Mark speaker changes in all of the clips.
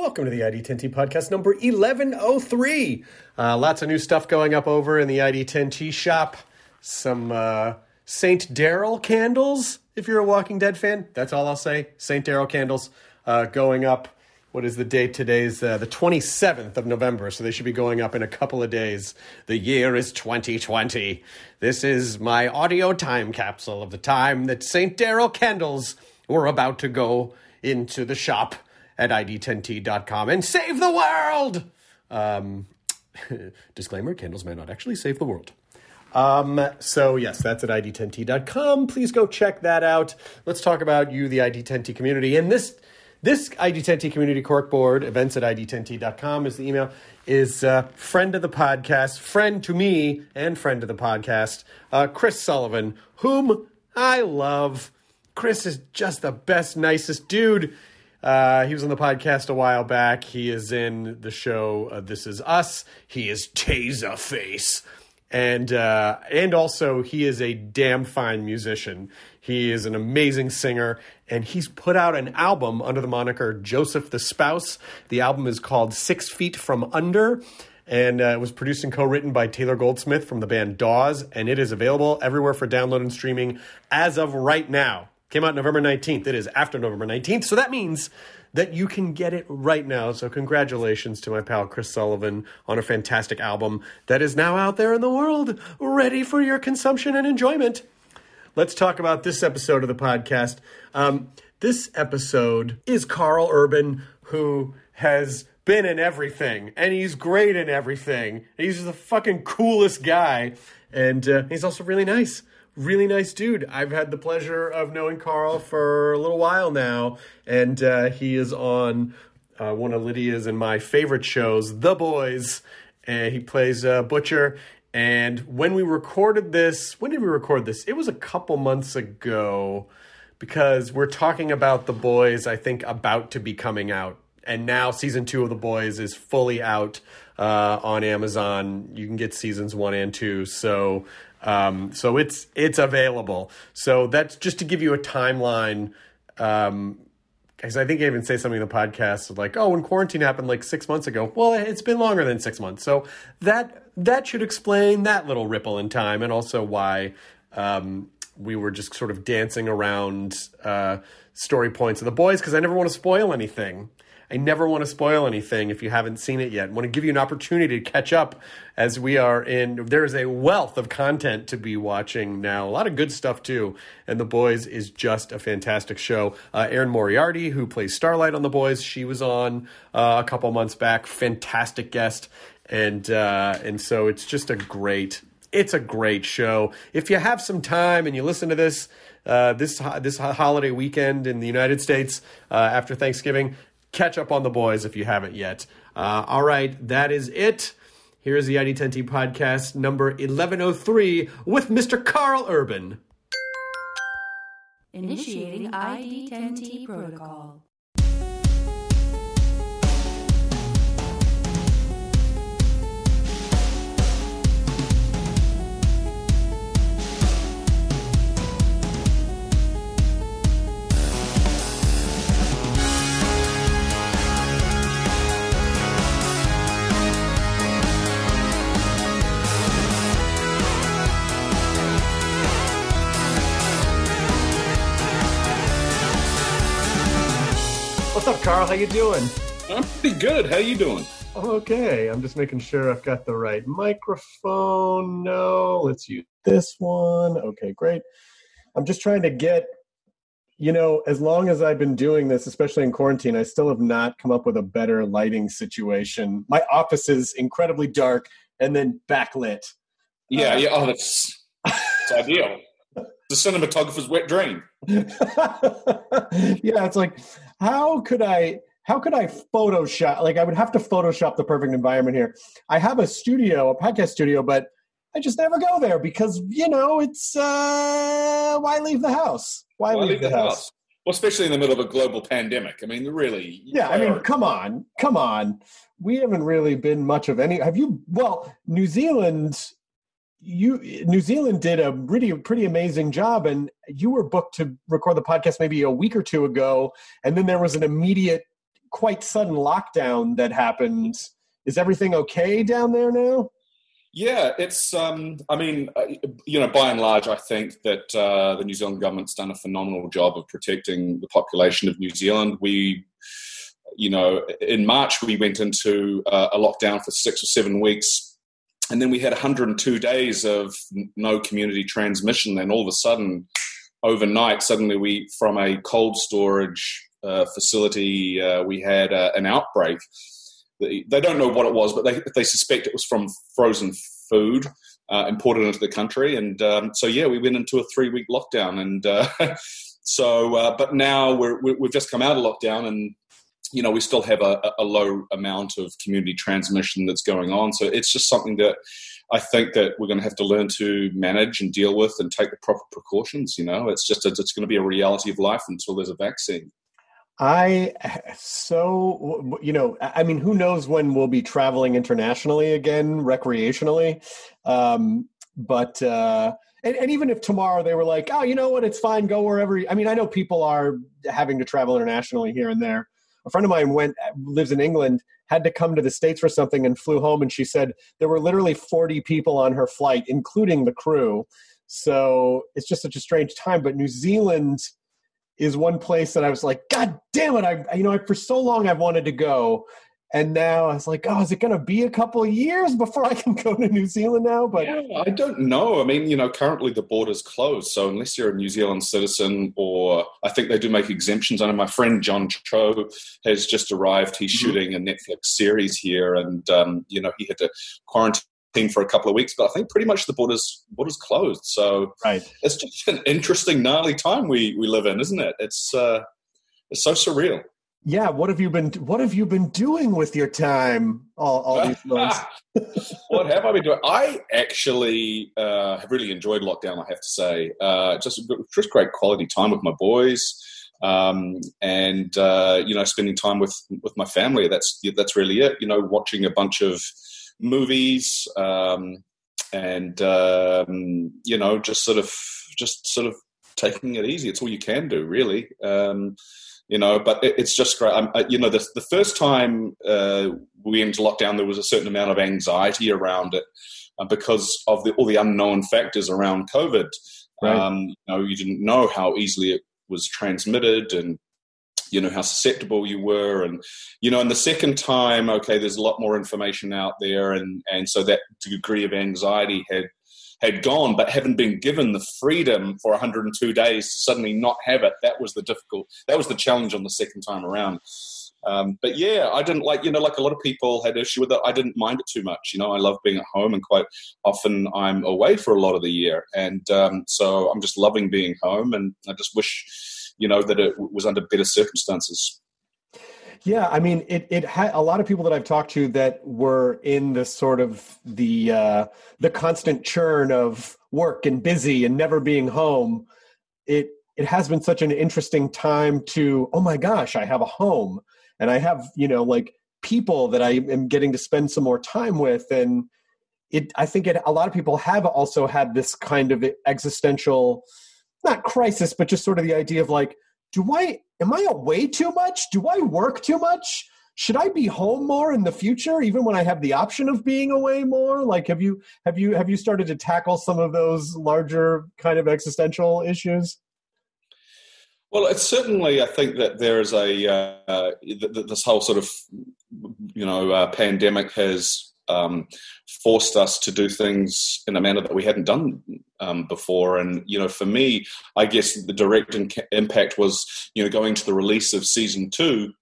Speaker 1: Welcome to the ID10T podcast number 1103. Uh, lots of new stuff going up over in the ID10T shop. Some uh, St. Daryl candles, if you're a Walking Dead fan. That's all I'll say. St. Daryl candles uh, going up. What is the date? Today's uh, the 27th of November, so they should be going up in a couple of days. The year is 2020. This is my audio time capsule of the time that St. Daryl candles were about to go into the shop at id10t.com and save the world. Um, disclaimer: candles may not actually save the world. Um, so yes, that's at id10t.com. Please go check that out. Let's talk about you, the ID10T community. And this this ID10T community corkboard, events at id10t.com is the email, is uh, friend of the podcast, friend to me and friend of the podcast, uh, Chris Sullivan, whom I love. Chris is just the best, nicest dude. Uh, he was on the podcast a while back. He is in the show uh, This Is Us. He is Taserface and uh, and also he is a damn fine musician. He is an amazing singer, and he's put out an album under the moniker Joseph the Spouse. The album is called Six Feet from Under, and uh, it was produced and co-written by Taylor Goldsmith from the band Dawes, and it is available everywhere for download and streaming as of right now. Came out November 19th. It is after November 19th, so that means that you can get it right now. So, congratulations to my pal Chris Sullivan on a fantastic album that is now out there in the world, ready for your consumption and enjoyment. Let's talk about this episode of the podcast. Um, this episode is Karl Urban, who has been in everything, and he's great in everything. He's the fucking coolest guy, and uh, he's also really nice really nice dude. I've had the pleasure of knowing Karl for a little while now, and uh, he is on uh, one of Lydia's and my favorite shows, The Boys. And he plays uh, Butcher. And when we recorded this, when did we record this? It was a couple months ago because we're talking about The Boys, I think, about to be coming out. And now season two of The Boys is fully out uh, on Amazon. You can get seasons one and two. So um, so it's it's available. So that's just to give you a timeline. Um, because I think I even say something in the podcast like, "Oh, when quarantine happened like six months ago." Well, it's been longer than six months, so that that should explain that little ripple in time, and also why um, we were just sort of dancing around uh, story points of the boys because I never want to spoil anything. I never want to spoil anything if you haven't seen it yet. I want to give you an opportunity to catch up as we are in. There is a wealth of content to be watching now. A lot of good stuff too. And The Boys is just a fantastic show. Uh, Erin Moriarty, who plays Starlight on The Boys, she was on uh, a couple months back. Fantastic guest. And uh, and so it's just a great it's a great show. If you have some time and you listen to this uh, this this holiday weekend in the United States uh, after Thanksgiving, catch up on the boys if you haven't yet. Uh, all right, that is it. Here's the ID10T podcast number 1103 with Mr. Karl Urban.
Speaker 2: Initiating ID10T protocol.
Speaker 1: Karl? How you doing?
Speaker 3: I'm pretty good. How you doing?
Speaker 1: Okay. I'm just making sure I've got the right microphone. No, let's use this one. Okay, great. I'm just trying to get, you know, as long as I've been doing this, especially in quarantine, I still have not come up with a better lighting situation. My office is incredibly dark and then backlit.
Speaker 3: Yeah, uh, yeah. Oh, that's it's ideal. The cinematographer's wet dream.
Speaker 1: yeah, it's like, how could I? How could I Photoshop? Like, I would have to Photoshop the perfect environment here. I have a studio, a podcast studio, but I just never go there because you know it's uh, why leave the house? Why,
Speaker 3: Why
Speaker 1: leave,
Speaker 3: leave
Speaker 1: the,
Speaker 3: the
Speaker 1: house?
Speaker 3: house? Well, especially in the middle of a global pandemic. I mean, really.
Speaker 1: Yeah, I mean, come on, come on. We haven't really been much of any. Have you? Well, New Zealand, you New Zealand did a pretty pretty amazing job, and you were booked to record the podcast maybe a week or two ago, and then there was an immediate, quite sudden lockdown that happened. Is everything okay down there now?
Speaker 3: Yeah, it's. Um, I mean, uh, you know, by and large, I think that uh, the New Zealand government's done a phenomenal job of protecting the population of New Zealand. We, you know, in March we went into uh, a lockdown for six or seven weeks, and then we had 102 days of no community transmission. And all of a sudden, overnight, suddenly we, from a cold storage uh, facility, uh, we had uh, an outbreak they, they don't know what it was, but they, they suspect it was from frozen food uh, imported into the country. And um, so, yeah, we went into a three week lockdown. And uh, so, uh, but now we're, we- we've just come out of lockdown and you know, we still have a, a low amount of community transmission that's going on. So it's just something that I think that we're going to have to learn to manage and deal with and take the proper precautions. You know, it's just it's going to be a reality of life until there's a vaccine.
Speaker 1: I so you know I mean who knows when we'll be traveling internationally again recreationally, um, but uh, and, and even if tomorrow they were like oh you know what it's fine go wherever I mean I know people are having to travel internationally here and there. A friend of mine went lives in England had to come to the states for something and flew home and she said there were literally 40 people on her flight including the crew. So it's just such a strange time. But New Zealand is one place that I was like, God damn it! I you know I, for so long I've wanted to go, and now I was like, oh, is it going to be a couple of years before I can go to New Zealand now? But
Speaker 3: Yeah, I don't know. I mean, you know, currently the border's closed, so unless you're a New Zealand citizen, or I think they do make exemptions. I know my friend John Cho has just arrived. He's
Speaker 1: Mhm.
Speaker 3: shooting a Netflix series here, and um, you know, he had to quarantine for a couple of weeks. But I think pretty much the border's border's closed. So
Speaker 1: right,
Speaker 3: it's just an interesting, gnarly time we we live in, isn't it? It's uh, it's so surreal.
Speaker 1: Yeah. What have you been What have you been doing with your time all, all these months?
Speaker 3: what have I been doing? I actually uh, have really enjoyed lockdown. I have to say, uh, just just great quality time with my boys, um, and uh, you know, spending time with with my family. That's that's really it. You know, watching a bunch of movies, um, and um, you know, just sort of just sort of taking it easy. It's all you can do, really. Um, you know, but it, it's just great. I'm, I, you know, the, the first time uh, we went into lockdown, there was a certain amount of anxiety around it uh, because of the, all the unknown factors around COVID.
Speaker 1: Right.
Speaker 3: Um, you know, you didn't know how easily it was transmitted, and you know how susceptible you were, and you know, and the second time, okay, there's a lot more information out there, and and so that degree of anxiety had had gone, but having been given the freedom for 102 days to suddenly not have it, that was the difficult, that was the challenge on the second time around. Um, but yeah, I didn't like, you know, like a lot of people had issue with it. I didn't mind it too much. You know, I love being at home and quite often I'm away for a lot of the year. And um, so I'm just loving being home and I just wish, you know, that it was under better circumstances.
Speaker 1: Yeah, I mean, it it had a lot of people that I've talked to that were in the sort of the uh, the constant churn of work and busy and never being home. It it has been such an interesting time to oh my gosh, I have a home and I have you know like people that I am getting to spend some more time with and it I think it a lot of people have also had this kind of existential not crisis but just sort of the idea of like do I am I away too much? Do I work too much? Should I be home more in the future, even when I have the option of being away more? Like, have you have you have you started to tackle some of those larger kind of existential issues?
Speaker 3: Well, it's certainly. I think that there is a uh, this whole sort of you know uh, pandemic has um, forced us to do things in a manner that we hadn't done um, before. And you know, for me, I guess the direct impact was you know going to the release of season two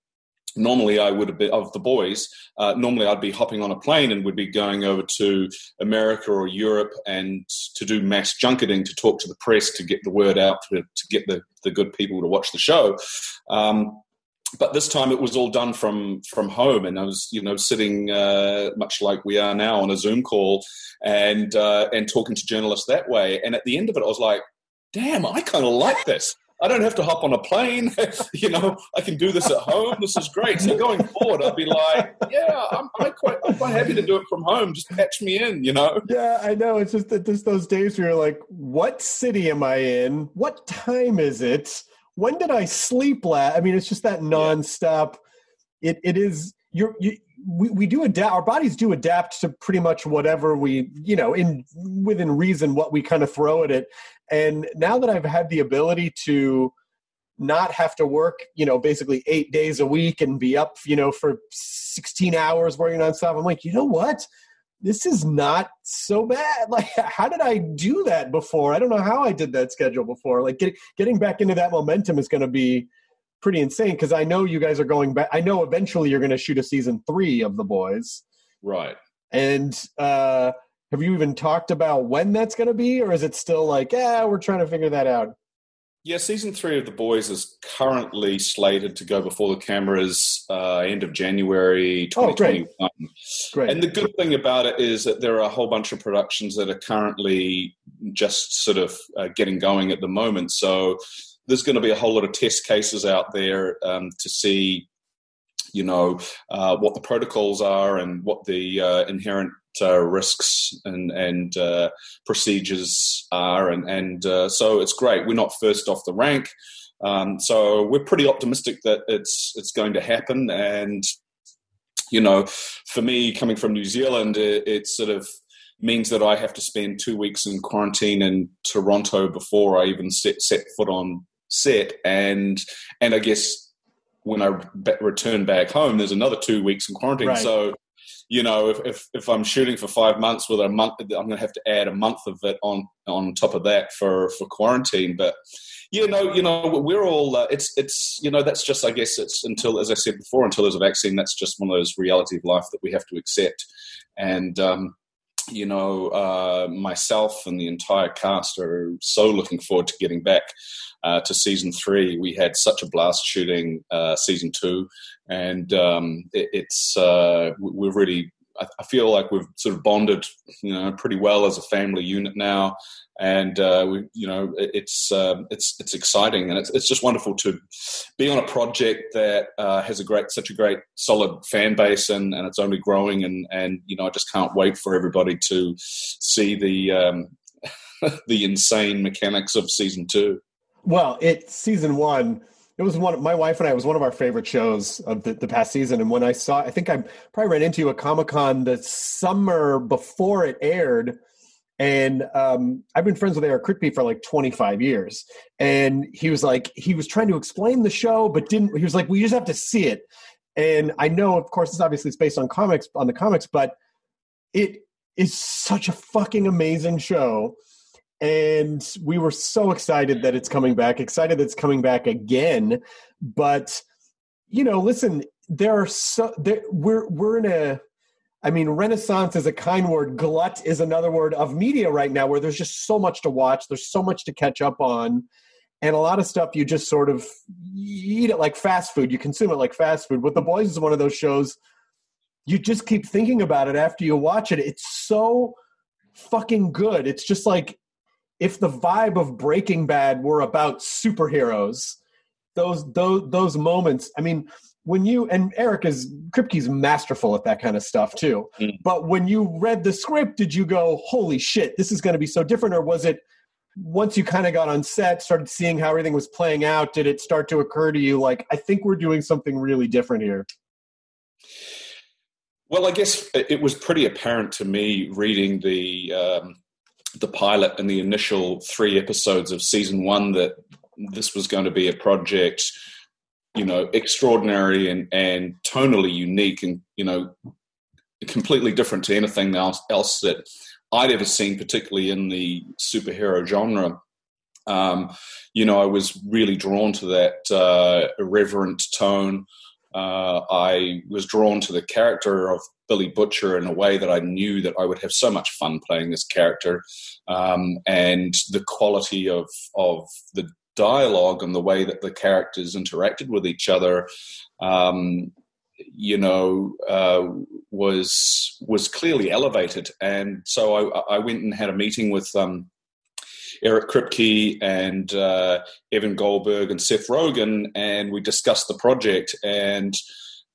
Speaker 3: normally I would have been of the boys. Uh, normally I'd be hopping on a plane and would be going over to America or Europe and to do mass junketing to talk to the press to get the word out to, to get the, the good people to watch the show. Um, but this time it was all done from from home, and I was you know sitting uh, much like we are now on a Zoom call and uh, and talking to journalists that way. And at the end of it, I was like, "Damn, I kind of like this." I don't have to hop on a plane. you know, I can do this at home. This is great. So going forward, I'd be like, yeah, I'm, I'm, quite, I'm quite happy to do it from home. Just patch me in, you know?
Speaker 1: Yeah, I know. It's just that just those days where you're like, what city am I in? What time is it? When did I sleep last? I mean, it's just that nonstop. It it is. You're you. We, we do adapt our bodies do adapt to pretty much whatever we you know in within reason what we kind of throw at it and now that I've had the ability to not have to work, you know, basically eight days a week and be up, you know, for 16 hours working on stuff, I'm like, you know what? This is not so bad. Like, how did I do that before? I don't know how I did that schedule before. Like, get, getting back into that momentum is going to be pretty insane because I know you guys are going back. I know eventually you're going to shoot a season three of The Boys.
Speaker 3: Right.
Speaker 1: And, uh, have you even talked about when that's going to be, or is it still like, yeah, we're trying to figure that out?
Speaker 3: Yeah, season three of The Boys is currently slated to go before the cameras uh, end of January 2021. Oh, great. great. And the good thing about it is that there are a whole bunch of productions that are currently just sort of uh, getting going at the moment. So there's going to be a whole lot of test cases out there um, to see you know uh, what the protocols are and what the uh, inherent uh, risks and and uh, procedures are, and and uh, so it's great. We're not first off the rank, um, so we're pretty optimistic that it's it's going to happen. And you know, for me, coming from New Zealand, it, sort of means that I have to spend two weeks in quarantine in Toronto before I even set, set foot on set, and and I guess when I return back home, there's another two weeks in quarantine. Right. So you know, if, if, if I'm shooting for five months with a month, I'm going to have to add a month of it on on top of that for for quarantine. But you know, you know, we're all uh, it's it's you know that's just I guess it's until as I said before until there's a vaccine that's just one of those reality of life that we have to accept. And um, you know, uh, myself and the entire cast are so looking forward to getting back uh, to season three. We had such a blast shooting uh, season two, and um, it, it's uh, we're really. I feel like we've sort of bonded, you know, pretty well as a family unit now, and uh, we, you know, it's uh, it's it's exciting, and it's it's just wonderful to be on a project that uh, has a great, such a great, solid fan base, and, and it's only growing, and and you know, I just can't wait for everybody to see the um, the insane mechanics of season two.
Speaker 1: Well, it season one. It was one. My wife and I was one of our favorite shows of the, the past season. And when I saw, I think I probably ran into you at Comic Con the summer before it aired. And um, I've been friends with Eric Kripke for like 25 years. And he was like, he was trying to explain the show, but didn't. He was like, we just have to see it. And I know, of course, it's obviously it's based on comics, on the comics, but it is such a fucking amazing show and we were so excited that it's coming back excited that it's coming back again. But you know listen there are so there, we're we're in a i mean renaissance is a kind word. Glut is another word of media right now where there's just so much to watch. There's so much to catch up on. And a lot of stuff you just sort of eat it like fast food. You consume it like fast food. But the boys is one of those shows you just keep thinking about it after you watch it. It's so fucking good. It's just like if the vibe of Breaking Bad were about superheroes, those those those moments. I mean, when you and Eric is Kripke's masterful at that kind of stuff too. Mm. But when you read the script, did you go, "Holy shit, this is going to be so different," or was it? Once you kind of got on set, started seeing how everything was playing out, did it start to occur to you like, I think we're doing something really different here?
Speaker 3: Well, I guess it was pretty apparent to me reading the um, the pilot and the initial three episodes of season one that this was going to be a project, you know, extraordinary and and tonally unique, and you know, completely different to anything else else that I'd ever seen, particularly in the superhero genre. Um, you know, I was really drawn to that uh, irreverent tone. Uh, I was drawn to the character of Billy Butcher in a way that I knew that I would have so much fun playing this character, um, and the quality of of the dialogue and the way that the characters interacted with each other. Um, you know, uh, was was clearly elevated, and so I, I, went and had a meeting with um, Eric Kripke and uh, Evan Goldberg and Seth Rogen, and we discussed the project. And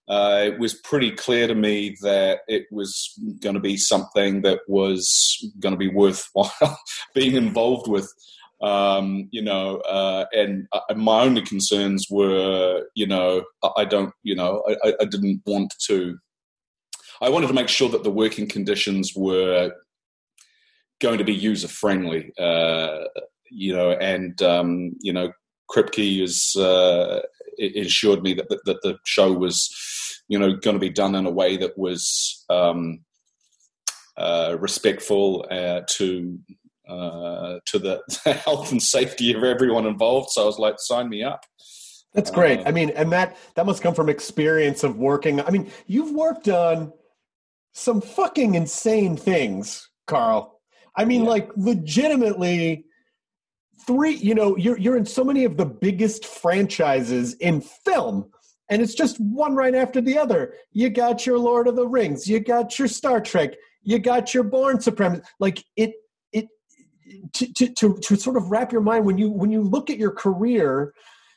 Speaker 3: uh, it was pretty clear to me that it was going to be something that was going to be worthwhile being involved with. Um, you know, uh, and uh, my only concerns were, you know, I don't, you know, I, I didn't want to. I wanted to make sure that the working conditions were going to be user friendly. Uh, you know, and um, you know, Kripke is uh, ensured me that, that, that the show was, you know, going to be done in a way that was um, uh, respectful uh, to uh, to the health and safety of everyone involved. So I was like, sign me up.
Speaker 1: That's great. Uh, I mean, and that that must come from experience of working. I mean, you've worked on some fucking insane things, Karl. I mean, yeah. like legitimately three, you know, you're you're in so many of the biggest franchises in film. And it's just one right after the other. You got your Lord of the Rings, you got your Star Trek, you got your Bourne Supremacy. Like it it to, to, to, to sort of wrap your mind when you when you look at your career,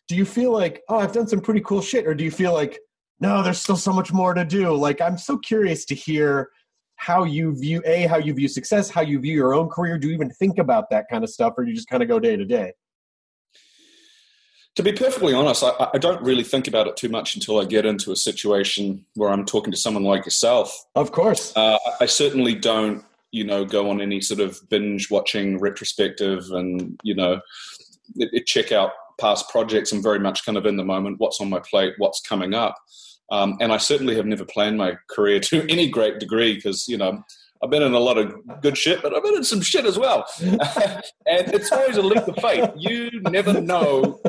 Speaker 1: do you feel like, oh, I've done some pretty cool shit? Or do you feel like, no, there's still so much more to do? Like I'm so curious to hear how you view a how you view success how you view your own career. Do you even think about that kind of stuff or you just kind of go day to day?
Speaker 3: To be perfectly honest I, I, don't really think about it too much until i get into a situation where i'm talking to someone like yourself.
Speaker 1: Of course.
Speaker 3: Uh, i certainly don't you know go on any sort of binge watching retrospective and you know it, it check out past projects. I'm very much kind of in the moment what's on my plate what's coming up um, and I certainly have never planned my career to any great degree because, you know, I've been in a lot of good shit, but I've been in some shit as well. and it's always a leap of faith. You never know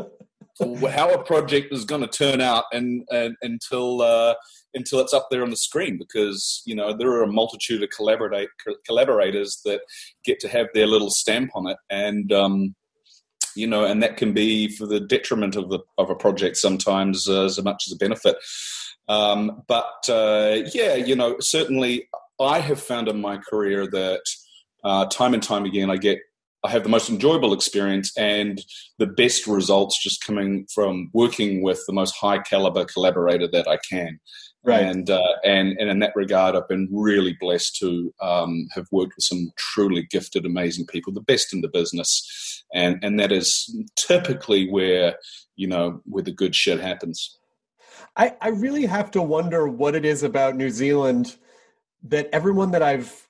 Speaker 3: how a project is going to turn out and, and until uh, until it's up there on the screen because you know there are a multitude of collaborate collaborators that get to have their little stamp on it and um, you know and that can be for the detriment of the of a project sometimes uh, as much as a benefit um, but uh, yeah, you know, certainly I have found in my career that uh, time and time again I get I have the most enjoyable experience and the best results just coming from working with the most high caliber collaborator that I can. Right. And, uh, and and in that regard, I've been really blessed to um, have worked with some truly gifted, amazing people, the best in the business, and and that is typically where you know where the good shit happens.
Speaker 1: I, I really have to wonder what it is about New Zealand that everyone that I've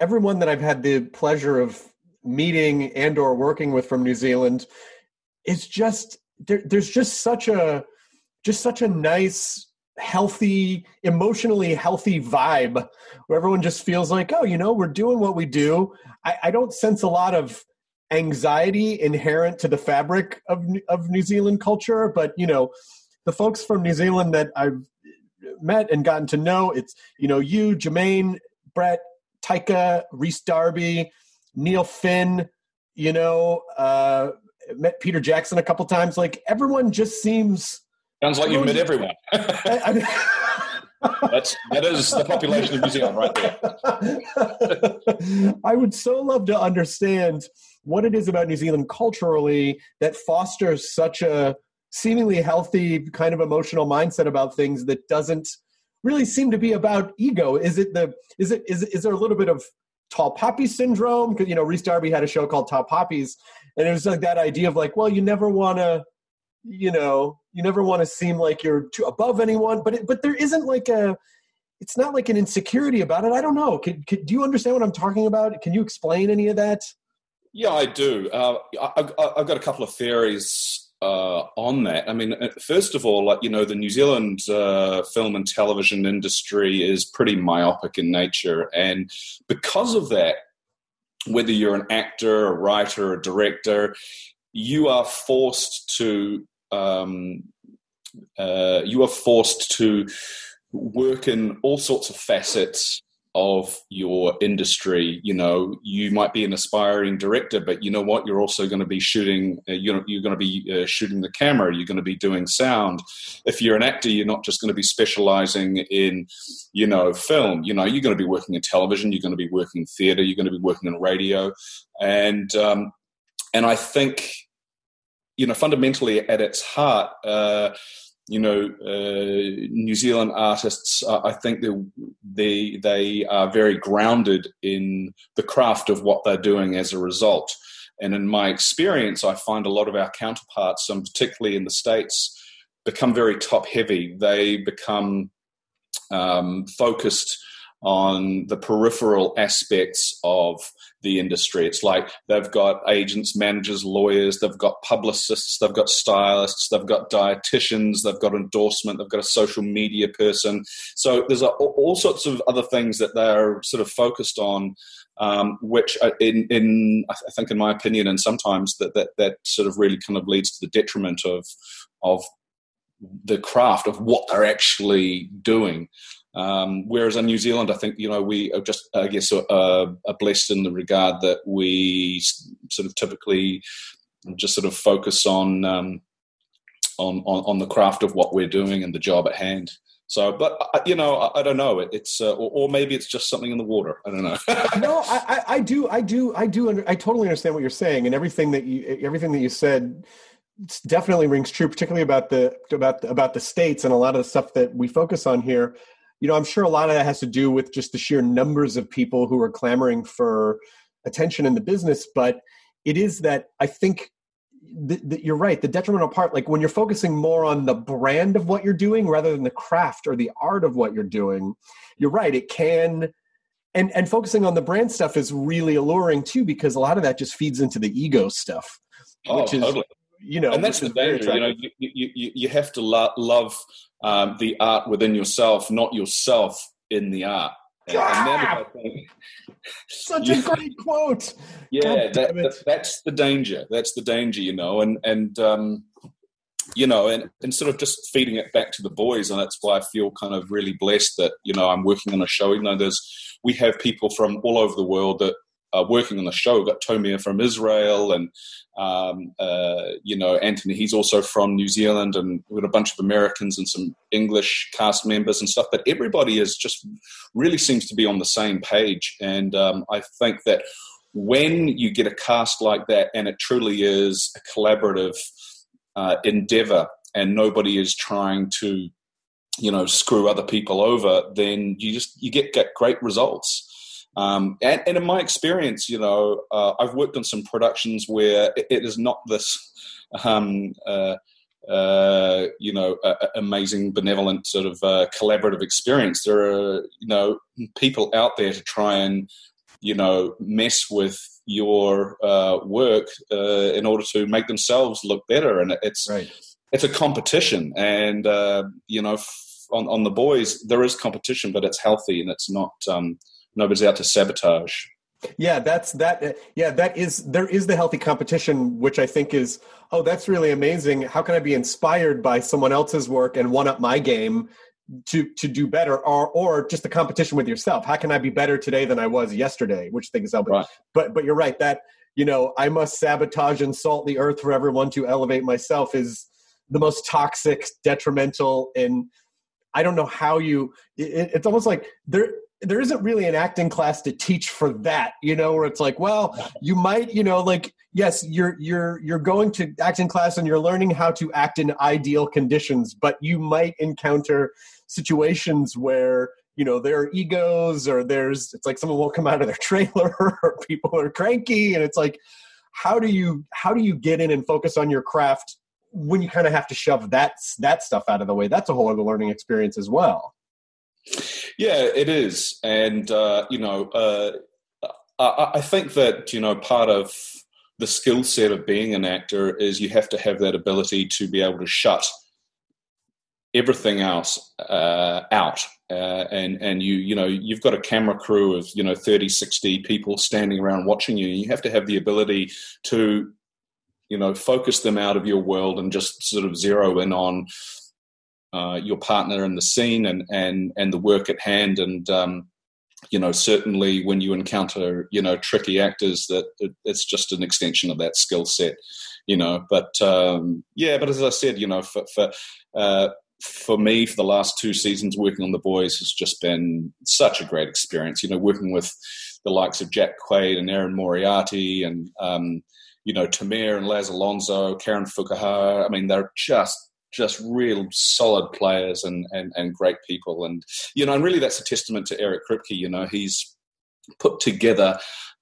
Speaker 1: everyone that I've had the pleasure of meeting and or working with from New Zealand is just there, there's just such a just such a nice healthy emotionally healthy vibe where everyone just feels like oh you know we're doing what we do i, I don't sense a lot of anxiety inherent to the fabric of of new zealand culture but you know the folks from New Zealand that I've met and gotten to know, it's you know you, Jermaine, Brett, Taika, Rhys Darby, Neil Finn, you know, uh, met Peter Jackson a couple times. Like everyone just seems
Speaker 3: sounds like you've met everyone. I, I, That's that is the population of New Zealand right
Speaker 1: there. I would so love to understand what it is about New Zealand culturally that fosters such a seemingly healthy kind of emotional mindset about things that doesn't really seem to be about ego. Is it the is it is is there a little bit of tall poppy syndrome? Because you know, Rhys Darby had a show called Tall Poppies, and it was like that idea of like, well, you never want to, you know, you never want to seem like you're too above anyone, but it, but there isn't like a. It's not like an insecurity about it. I don't know. Could, could, do you understand what I'm talking about? Can you explain any of that?
Speaker 3: Yeah, I do. Uh, I, have got a couple of theories uh, on that. I mean, uh, first of all, like you know, the New Zealand uh, film and television industry is pretty myopic in nature, and because of that, whether you're an actor, a writer, a director, you are forced to um, uh, you are forced to work in all sorts of facets of your industry. You know you might be an aspiring director but you know what? You're also going to be shooting uh, you're, you're going to be uh, shooting the camera. You're going to be doing sound. If you're an actor you're not just going to be specializing in you know film. You know you're going to be working in television. You're going to be working in theater. You're going to be working in radio. And um, and i think you know fundamentally at its heart uh, you know, uh, New Zealand artists, uh, I think they, they they are very grounded in the craft of what they're doing as a result. And in my experience, I find a lot of our counterparts, and particularly in the states, become very top heavy. They become um, focused on the peripheral aspects of the industry. It's like they've got agents, managers, lawyers, they've got publicists, they've got stylists, they've got dietitians, they've got endorsement, they've got a social media person. So there's a, all sorts of other things that they're sort of focused on. Um, which, in, in I think, in my opinion, and sometimes that, that that sort of really kind of leads to the detriment of of the craft of what they're actually doing. Um, whereas in New Zealand, I think you know we are just, I guess, uh, are blessed in the regard that we sort of typically just sort of focus on, um, on on on the craft of what we're doing and the job at hand. So, but uh, you know, I, I don't know. It's uh, or, or, maybe it's just something in the water. I don't know.
Speaker 1: no, I, I, do, I do, I do. Under, I totally understand what you're saying, and everything that you, everything that you said definitely rings true, particularly about the about about the states and a lot of the stuff that we focus on here you know, I'm sure a lot of that has to do with just the sheer numbers of people who are clamoring for attention in the business. But it is that I think that you're right. The detrimental part, like when you're focusing more on the brand of what you're doing rather than the craft or the art of what you're doing, you're right. It can, and and focusing on the brand stuff is really alluring too because a lot of that just feeds into the ego stuff,
Speaker 3: oh, which is totally.
Speaker 1: You know,
Speaker 3: and that's the danger. You know, you, you you have to lo- love um, the art within yourself, not yourself in the art.
Speaker 1: And, ah! and Such a great quote.
Speaker 3: Yeah, that, that, that's the danger. That's the danger, you know, and and um, you know, and, and sort of just feeding it back to the boys, and that's why I feel kind of really blessed that you know I'm working on a show. You know, there's we have people from all over the world that uh, working on the show. We've got Tomer from Israel, and um, uh, you know Antony. He's also from New Zealand, and we've got a bunch of Americans and some English cast members and stuff. But everybody is just really seems to be on the same page, and um, I think that when you get a cast like that, and it truly is a collaborative uh, endeavor, and nobody is trying to you know screw other people over, then you just you get, get great results. Um, and, and, in my experience, you know, uh, I've worked on some productions where it, it is not this, um, uh, uh, you know, amazing, benevolent sort of uh, collaborative experience. There are, you know, people out there to try and, you know, mess with your uh, work uh, in order to make themselves look better, and it's
Speaker 1: right.
Speaker 3: it's a competition, and you know. on, on the boys, there is competition, but it's healthy and it's not um, nobody's out to sabotage.
Speaker 1: Yeah, that's that. Yeah, that is there is the healthy competition, which I think is oh, that's really amazing. How can I be inspired by someone else's work and one up my game to to do better, or or just the competition with yourself? How can I be better today than I was yesterday? Which thing is right. But but you're right that you know I must sabotage and salt the earth for everyone to elevate myself is the most toxic, detrimental, and I don't know how you. It, it's almost like there there isn't really an acting class to teach for that you know where it's like well you might you know like yes you're you're you're going to acting class and you're learning how to act in ideal conditions but you might encounter situations where you know there are egos or there's it's like someone will come out of their trailer or people are cranky and it's like how do you how do you get in and focus on your craft when you kind of have to shove that that stuff out of the way? That's a whole other learning experience as well
Speaker 3: yeah, it is, and uh, you know, uh, I, I, think that you know part of the skill set of being an actor is you have to have that ability to be able to shut everything else uh, out. Uh, and and you you know you've got a camera crew of you know 30 60 people standing around watching you. You have to have the ability to you know focus them out of your world and just sort of zero in on uh, your partner in the scene and and and the work at hand and um, you know certainly when you encounter you know tricky actors that it, it's just an extension of that skill set you know but um, yeah but as i said you know for, for uh, for me, for the last two seasons, working on the boys has just been such a great experience. You know, working with the likes of Jack Quaid and Erin Moriarty and, um, you know, Tomer and Laz Alonso, Karen Fukuhara. I mean, they're just just real solid players and, and, and great people. And, you know, and really that's a testament to Eric Kripke. You know, he's put together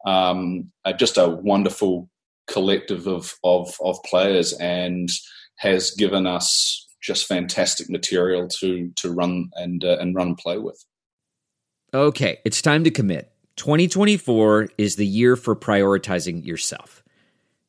Speaker 3: um, just a wonderful collective of, of, of players and has given us just fantastic material to to run and uh, and run and play with.
Speaker 4: Okay, it's time to commit. 2024 is the year for prioritizing yourself.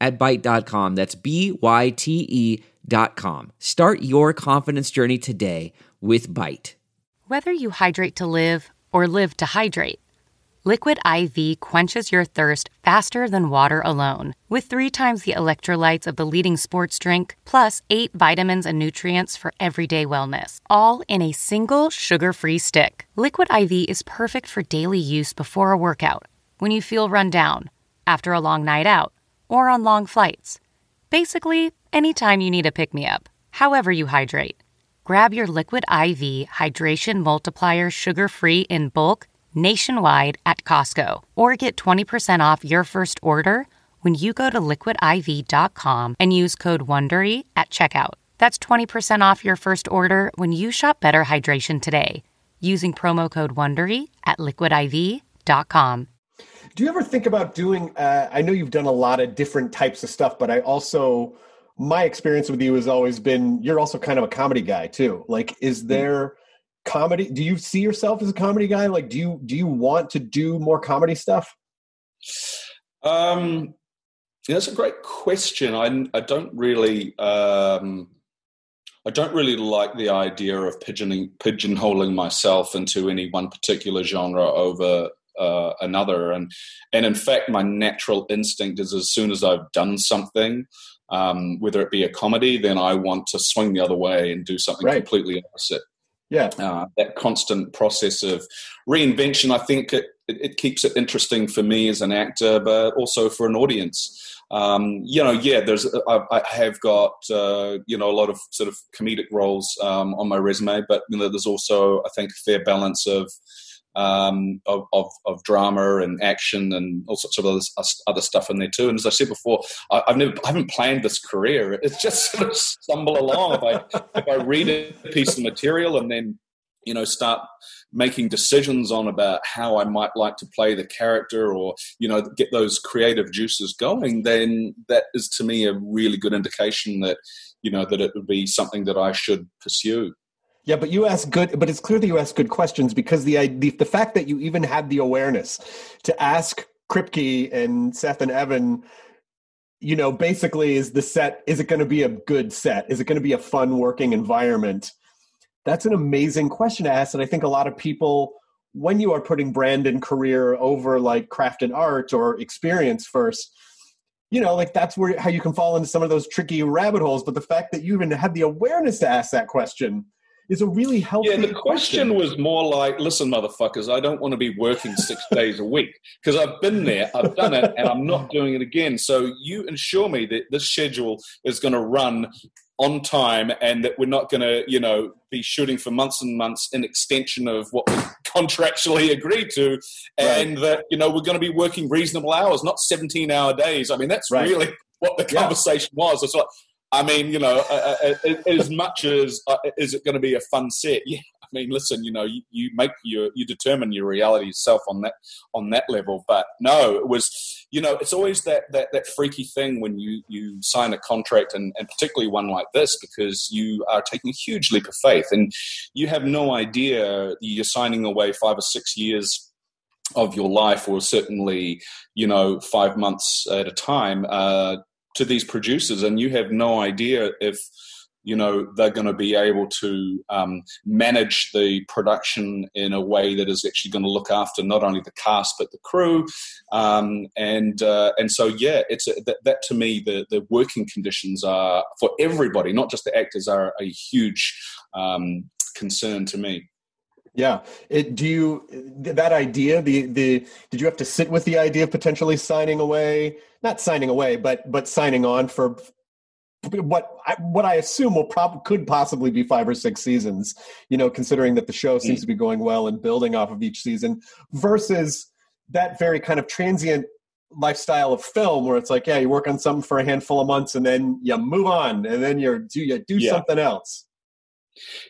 Speaker 4: at Byte.com. That's B Y T E dot com. Start your confidence journey today with Byte.
Speaker 5: Whether you hydrate to live or live to hydrate, Liquid IV quenches your thirst faster than water alone. With three times the electrolytes of the leading sports drink, plus eight vitamins and nutrients for everyday wellness, all in a single sugar free stick. Liquid IV is perfect for daily use before a workout, when you feel run down, after a long night out, or on long flights. Basically, anytime you need a pick me up, however you hydrate. Grab your Liquid IV Hydration Multiplier sugar free in bulk nationwide at Costco or get 20% off your first order when you go to liquidiv.com and use code WONDERY at checkout. That's 20% off your first order when you shop Better Hydration today using promo code WONDERY at liquidiv.com.
Speaker 1: Do you ever think about doing uh, I know you've done a lot of different types of stuff, but I also my experience with you has always been you're also kind of a comedy guy too. Like is there comedy do you see yourself as a comedy guy? Like do you do you want to do more comedy stuff?
Speaker 3: Um that's a great question. I i don't really um I don't really like the idea of pigeoning, pigeonholing myself into any one particular genre over uh, another, and and in fact, my natural instinct is as soon as I've done something, um, whether it be a comedy, then I want to swing the other way and do something right. completely opposite.
Speaker 1: Yeah,
Speaker 3: uh, that constant process of reinvention, I think it, it, it, keeps it interesting for me as an actor, but also for an audience. Um, you know, yeah, there's I, I have got uh, you know a lot of sort of comedic roles um, on my resume, but you know, there's also I think a fair balance of um, of, of, of, drama and action and all sorts of other, other stuff in there too. And as I said before, I, have never, I haven't planned this career. It's just sort of stumble along. If I, if I read a piece of material and then, you know, start making decisions on about how I might like to play the character or, you know, get those creative juices going, then that is to me a really good indication that, you know, that it would be something that I should pursue.
Speaker 1: Yeah, but you ask good, but it's clear that you ask good questions because the, the the fact that you even had the awareness to ask Kripke and Seth and Evan, you know, basically is the set is it going to be a good set? Is it going to be a fun working environment? That's an amazing question to ask, and I think a lot of people, when you are putting brand and career over like craft and art or experience first, you know, like that's where how you can fall into some of those tricky rabbit holes. But the fact that you even had the awareness to ask that question is a really healthy.
Speaker 3: Yeah, the question, question was more like, "Listen, motherfuckers, I don't want to be working six days a week because I've been there, I've done it, and I'm not doing it again. So you ensure me that this schedule is going to run on time and that we're not going to, you know, be shooting for months and months in extension of what we contractually agreed to, and right. that you know we're going to be working reasonable hours, not 17 hour days. I mean, that's right. really what the conversation yeah. was. It's like, I mean, you know, uh, uh, uh as much as is it going to be a fun set? Yeah, I mean, listen, you know, you, you make your you determine your reality yourself on that on that level. But no, it was, you know, it's always that that that freaky thing when you you sign a contract and, and particularly one like this because you are taking a huge leap of faith and you have no idea you're signing away five or six years of your life or certainly you know five months at a time uh, to these producers, and you have no idea if you know they're going to be able to um, manage the production in a way that is actually going to look after not only the cast but the crew. Um, and uh, and so yeah it's a, that, that, to me the the working conditions are for everybody not just the actors are a huge um, concern to me.
Speaker 1: Yeah. It, do you that idea the the did you have to sit with the idea of potentially signing away not signing away but but signing on for what I, what I assume will prob could possibly be five or six seasons. You know, considering that the show seems to be going well and building off of each season, versus that very kind of transient lifestyle of film where it's like, yeah, you work on something for a handful of months and then you move on and then you're do you do yeah. something else.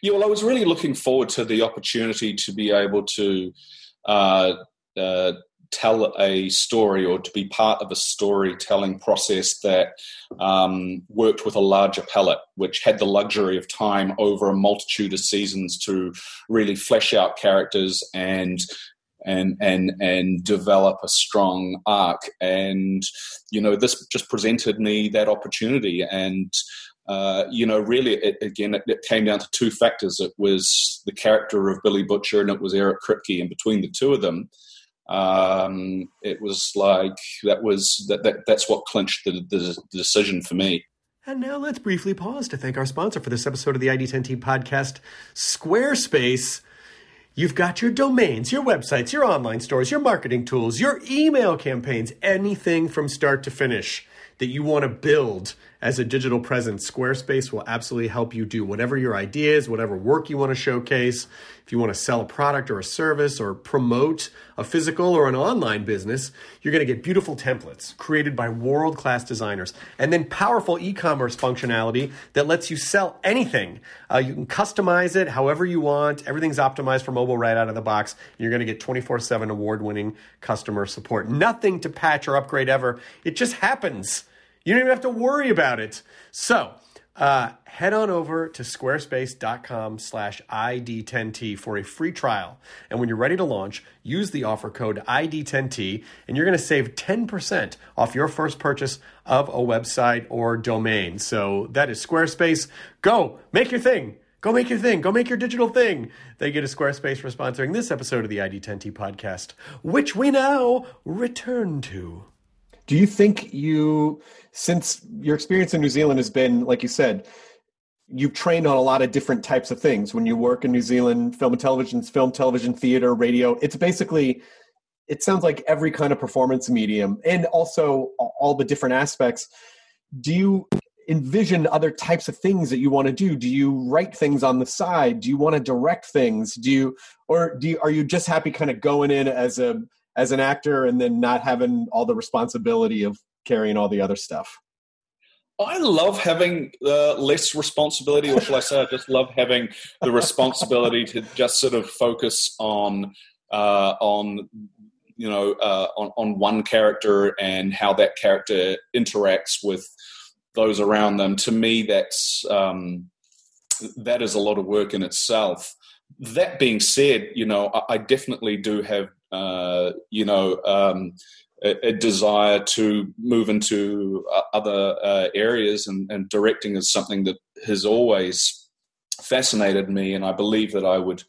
Speaker 3: Yeah, well, I was really looking forward to the opportunity to be able to uh, uh, tell a story or to be part of a storytelling process that um, worked with a larger palette, which had the luxury of time over a multitude of seasons to really flesh out characters and and and and develop a strong arc and you know this just presented me that opportunity and uh, you know, really, it, again, it, it, came down to two factors. It was the character of Billy Butcher and it was Eric Kripke. And between the two of them, um, it was like that was that, that that's what clinched the, the, the decision for me.
Speaker 1: And now let's briefly pause to thank our sponsor for this episode of the ID10T podcast, Squarespace. You've got your domains, your websites, your online stores, your marketing tools, your email campaigns, anything from start to finish that you want to build as a digital presence, Squarespace will absolutely help you do whatever your ideas, whatever work you want to showcase. If you want to sell a product or a service or promote a physical or an online business, you're going to get beautiful templates created by world class designers and then powerful e commerce functionality that lets you sell anything. Uh, you can customize it however you want. Everything's optimized for mobile right out of the box. You're going to get 24 7 award winning customer support. Nothing to patch or upgrade ever. It just happens. You don't even have to worry about it. So uh, head on over to squarespace.com slash ID10T for a free trial. And when you're ready to launch, use the offer code ID10T and you're going to save 10% off your first purchase of a website or domain. So that is Squarespace. Go make your thing. Go make your thing. Go make your digital thing. Thank you to Squarespace for sponsoring this episode of the ID10T podcast, which we now return to. Do you think you, since your experience in New Zealand has been, like you said, you've trained on a lot of different types of things when you work in New Zealand, film and television, film, television, theater, radio. It's basically, it sounds like every kind of performance medium and also all the different aspects. Do you envision other types of things that you want to do? Do you write things on the side? Do you want to direct things? Do you, or do you, are you just happy kind of going in as a as an actor and then not having all the responsibility of carrying all the other stuff?
Speaker 3: I love having uh, less responsibility, or shall I say, I just love having the responsibility to just sort of focus on uh, on you know uh, on on one character and how that character interacts with those around them. To me, that's um, that is a lot of work in itself. That being said, you know, I, I definitely do have uh, you know, um, a, a, desire to move into uh, other uh, areas, and, and, directing is something that has always fascinated me, and I believe that I would,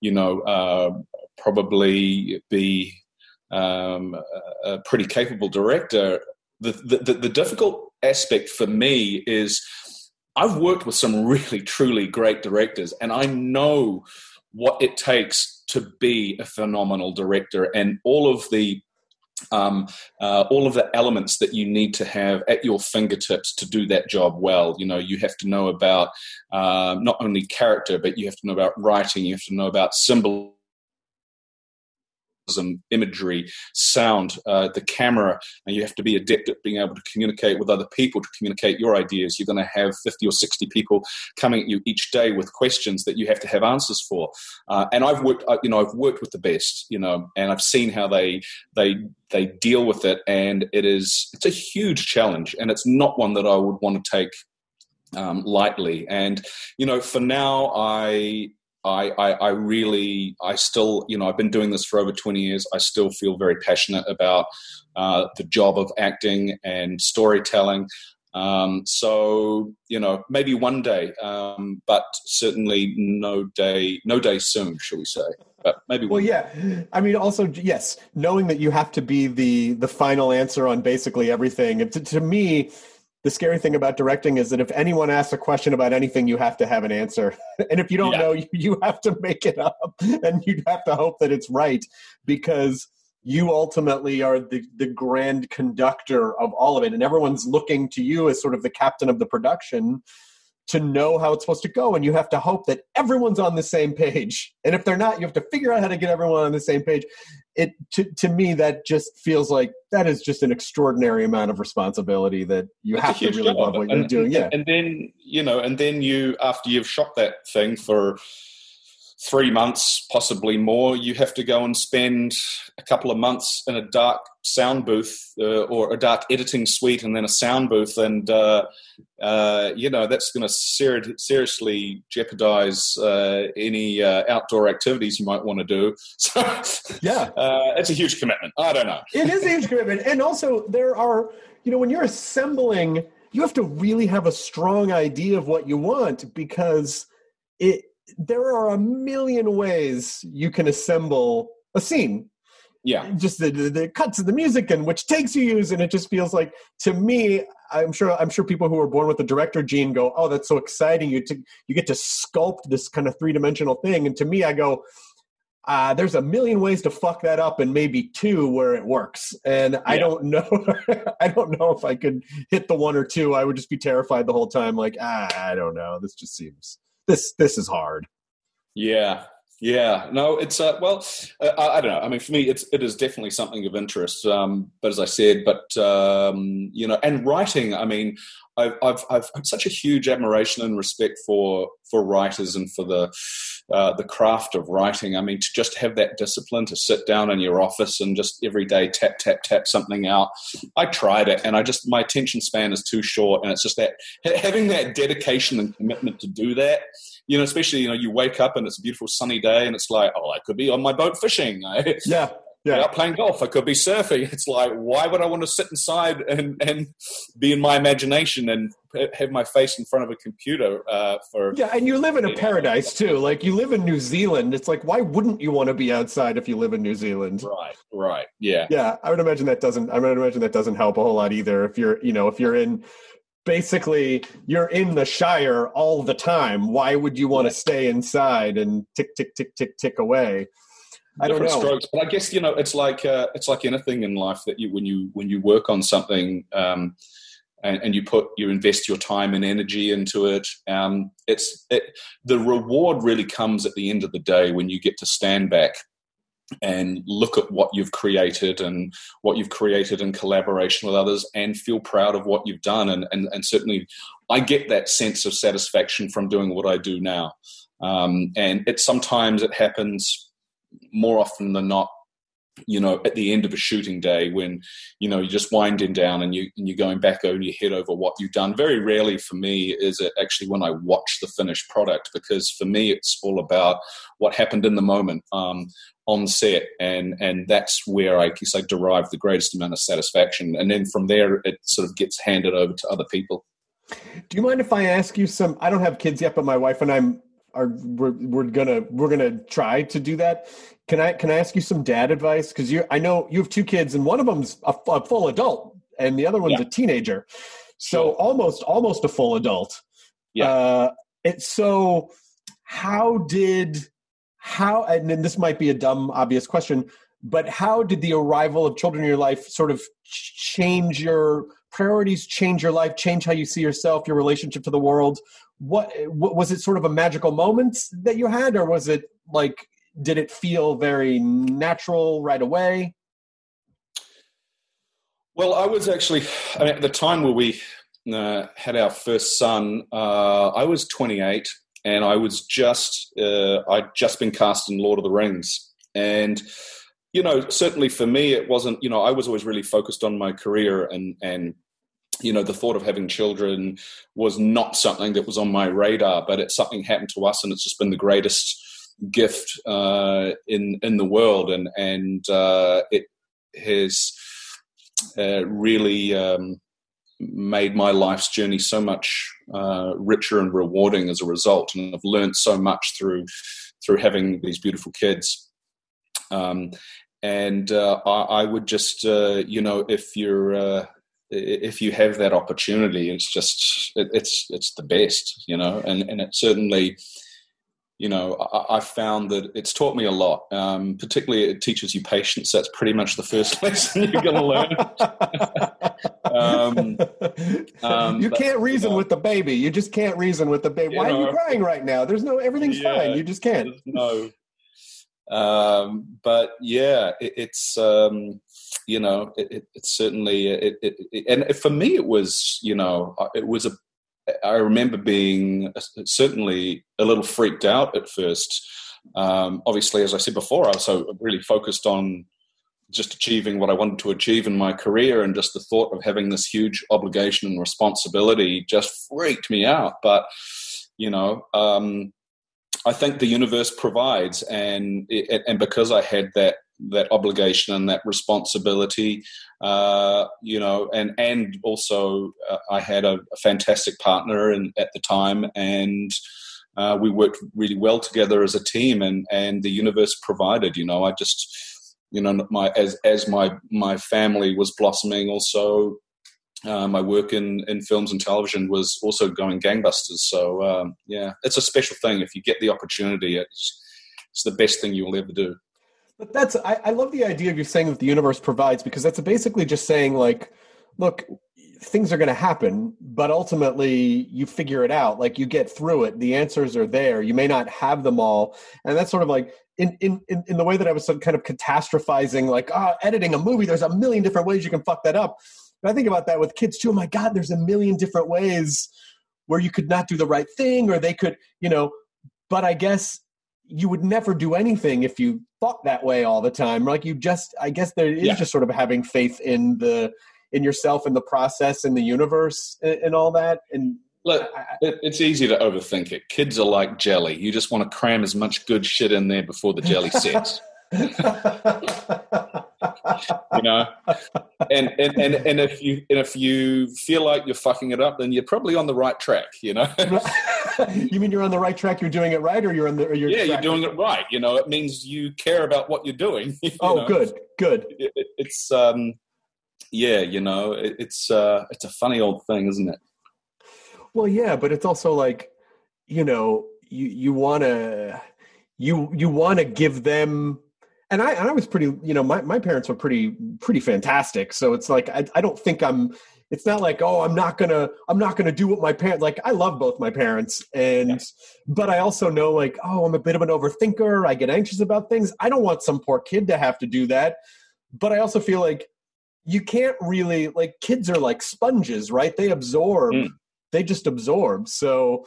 Speaker 3: you know, uh, probably be um, a, pretty capable director. The, the, the difficult aspect for me is I've worked with some really truly great directors, and I know what it takes to be a phenomenal director and all of the um, uh, all of the elements that you need to have at your fingertips to do that job well. You know, you have to know about uh, not only character, but you have to know about writing. You have to know about symbol symbolism, imagery, sound, uh, the camera, and you have to be adept at being able to communicate with other people to communicate your ideas. You're going to have 50 or 60 people coming at you each day with questions that you have to have answers for. Uh, and I've worked, uh, you know, I've worked with the best, you know, and I've seen how they they they deal with it, and it is it's a huge challenge, and it's not one that I would want to take um, lightly. And you know, for now, I I, I, I, really, I still, you know, I've been doing this for over 20 years. I still feel very passionate about uh, the job of acting and storytelling. Um, so, you know, maybe one day, um, but certainly no day, no day soon, shall we say? But maybe.
Speaker 1: Well, yeah. I mean, also, yes, knowing that you have to be the the final answer on basically everything. To, to me, the scary thing about directing is that if anyone asks a question about anything, you have to have an answer. and if you don't yeah. know, you, you have to make it up and you have to hope that it's right because you ultimately are the, the grand conductor of all of it. And everyone's looking to you as sort of the captain of the production to know how it's supposed to go. And you have to hope that everyone's on the same page. And if they're not, you have to figure out how to get everyone on the same page it to, to me that just feels like that is just an extraordinary amount of responsibility that you That's have to really love what and, you're doing. Yeah.
Speaker 3: And then, you know, and then you after you've shot that thing for three months, possibly more, you have to go and spend a couple of months in a dark sound booth uh, or a dark editing suite and then a sound booth. And, uh, uh, you know, that's going to ser- seriously jeopardize uh, any uh, outdoor activities you might want to do. So,
Speaker 1: yeah,
Speaker 3: uh, it's a huge commitment. I don't know.
Speaker 1: It is a huge commitment. And also, there are, you know, when you're assembling, you have to really have a strong idea of what you want because it, there are a million ways you can assemble a scene.
Speaker 3: Yeah.
Speaker 1: Just the, the, the cuts of the music and which takes you use and it just feels like to me i'm sure i'm sure people who are born with the director gene go oh that's so exciting. You to you get to sculpt this kind of three-dimensional thing. And to me i go uh, there's a million ways to fuck that up and maybe two where it works. And yeah. i don't know i don't know if i could hit the one or two. I would just be terrified the whole time like ah, i don't know. This just seems this this is hard.
Speaker 3: Yeah, yeah, no, it's uh, well, uh, I, I, don't know. I mean, for me, it's it is definitely something of interest. Um, but as I said, but um, you know, and writing. I mean, I've, I've I've such a huge admiration and respect for for writers and for the uh, the craft of writing. I mean, to just have that discipline to sit down in your office and just every day tap tap tap something out. I tried it, and I just my attention span is too short, and it's just that having that dedication and commitment to do that you know, especially you know, you wake up and it's a beautiful sunny day, and it's like, oh, I could be on my boat fishing.
Speaker 1: yeah.
Speaker 3: Yeah. Out playing golf, I could be surfing. It's like, why would I want to sit inside and, and be in my imagination and have my face in front of a computer uh, for?
Speaker 1: Yeah, and you live in a paradise too. Like you live in New Zealand. It's like, why wouldn't you want to be outside if you live in New Zealand?
Speaker 3: Right, right, yeah,
Speaker 1: yeah. I would imagine that doesn't. I would imagine that doesn't help a whole lot either. If you're, you know, if you're in basically you're in the shire all the time why would you want to stay inside and tick tick tick tick tick away
Speaker 3: I don't know. Strokes, but I guess you know it's like uh, it's like anything in life that you when you when you work on something um, and, and, you put you invest your time and energy into it. Um, it's it, the reward really comes at the end of the day when you get to stand back and look at what you've created and what you've created in collaboration with others and feel proud of what you've done. And, and, and certainly i get that sense of satisfaction from doing what i do now. Um, and it sometimes it happens more often than not you know at the end of a shooting day when you know you're just winding down and you and you're going back over your head over what you've done. Very rarely for me is it actually when i watch the finished product because for me it's all about what happened in the moment um, on set and and that's where i guess i derive the greatest amount of satisfaction. And then from there it sort of gets handed over to other people.
Speaker 1: Do you mind if i ask you some i don't have kids yet but my wife and i'm are we're, we're gonna we're gonna try to do that. Can i can i ask you some dad advice? Because you i know you have two kids and one of them's a, a full adult and the other one's yeah. a teenager. So sure. almost almost a full adult.
Speaker 3: Yeah. Uh,
Speaker 1: it's so how did how and then this might be a dumb obvious question but how did the arrival of children in your life sort of change your priorities change your life change how you see yourself your relationship to the world what, what was it sort of a magical moment that you had or was it like did it feel very natural right away?
Speaker 3: Well, I was actually I mean, at the time where we uh, had our first son. Uh, I was 28, and I was just uh, I'd just been cast in Lord of the Rings, and you know, certainly for me, it wasn't. You know, I was always really focused on my career and and you know the thought of having children was not something that was on my radar but it's something happened to us and it's just been the greatest gift uh, in in the world and and uh, it has uh, really um, made my life's journey so much uh, richer and rewarding as a result and I've learned so much through through having these beautiful kids um, and uh, I, I, would just uh, you know if you're if you have that opportunity, it's just it, it's it's the best, you know, and and it certainly, you know, I, I found that it's taught me a lot. Um, particularly, it teaches you patience. That's pretty much the first lesson you're going to learn.
Speaker 1: um, um, you can't reason you know, with the baby. You just can't reason with the baby. Why know, are you crying right now? There's no everything's yeah, fine. You just can't.
Speaker 3: No. Um, but yeah, it, it's um, you know, it, it, certainly, it, and for me, it was, you know, uh, it was a, I remember being certainly a little freaked out at first. Um, obviously, as I said before, I was so really focused on just achieving what I wanted to achieve in my career, and just the thought of having this huge obligation and responsibility just freaked me out. But you know, um, I think the universe provides, and and because I had that that obligation and that responsibility uh, you know and and also uh, i had a, a, fantastic partner in, at the time and uh, we worked really well together as a team and and the universe provided you know. I just you know my as as my my family was blossoming also my work in, in films and television was also going gangbusters. So um, yeah, it's a special thing. If you get the opportunity, it's it's the best thing you will ever do.
Speaker 1: But that's I, I love the idea of you saying that the universe provides because that's basically just saying like, look, things are going to happen, but ultimately you figure it out. Like you get through it. The answers are there. You may not have them all, and that's sort of like in in in, in the way that I was kind of catastrophizing, like ah, oh, editing a movie. There's a million different ways you can fuck that up. But I think about that with kids too. Oh my God, there's a million different ways where you could not do the right thing, or they could, you know. But I guess you would never do anything if you thought that way all the time. Like you just, I guess there is yeah. just sort of having faith in the in yourself in the process in the universe and, and all that. And
Speaker 3: look, it's easy to overthink it. Kids are like jelly. You just want to cram as much good shit in there before the jelly sets. you know? And, and and and if you and if you feel like you're fucking it up then you're probably on the right track you know?
Speaker 1: You mean you're on the right track you're doing it right or you're on the or you're
Speaker 3: yeah you're doing it? right you know? It means you care about what you're doing you
Speaker 1: oh know? good good.
Speaker 3: It, it's um yeah you know it, it's uh it's a funny old thing isn't it?
Speaker 1: Well yeah but it's also like you know you you want to you you want to give them and I, I was pretty, you know, my, my parents were pretty, pretty fantastic. So it's like, I, I don't think I'm, it's not like, oh, I'm not gonna, I'm not gonna do what my parents, like, I love both my parents. And, yeah. but I also know like, oh, I'm a bit of an overthinker. I get anxious about things. I don't want some poor kid to have to do that. But I also feel like you can't really, like, kids are like sponges, right? They absorb, mm. they just absorb. So,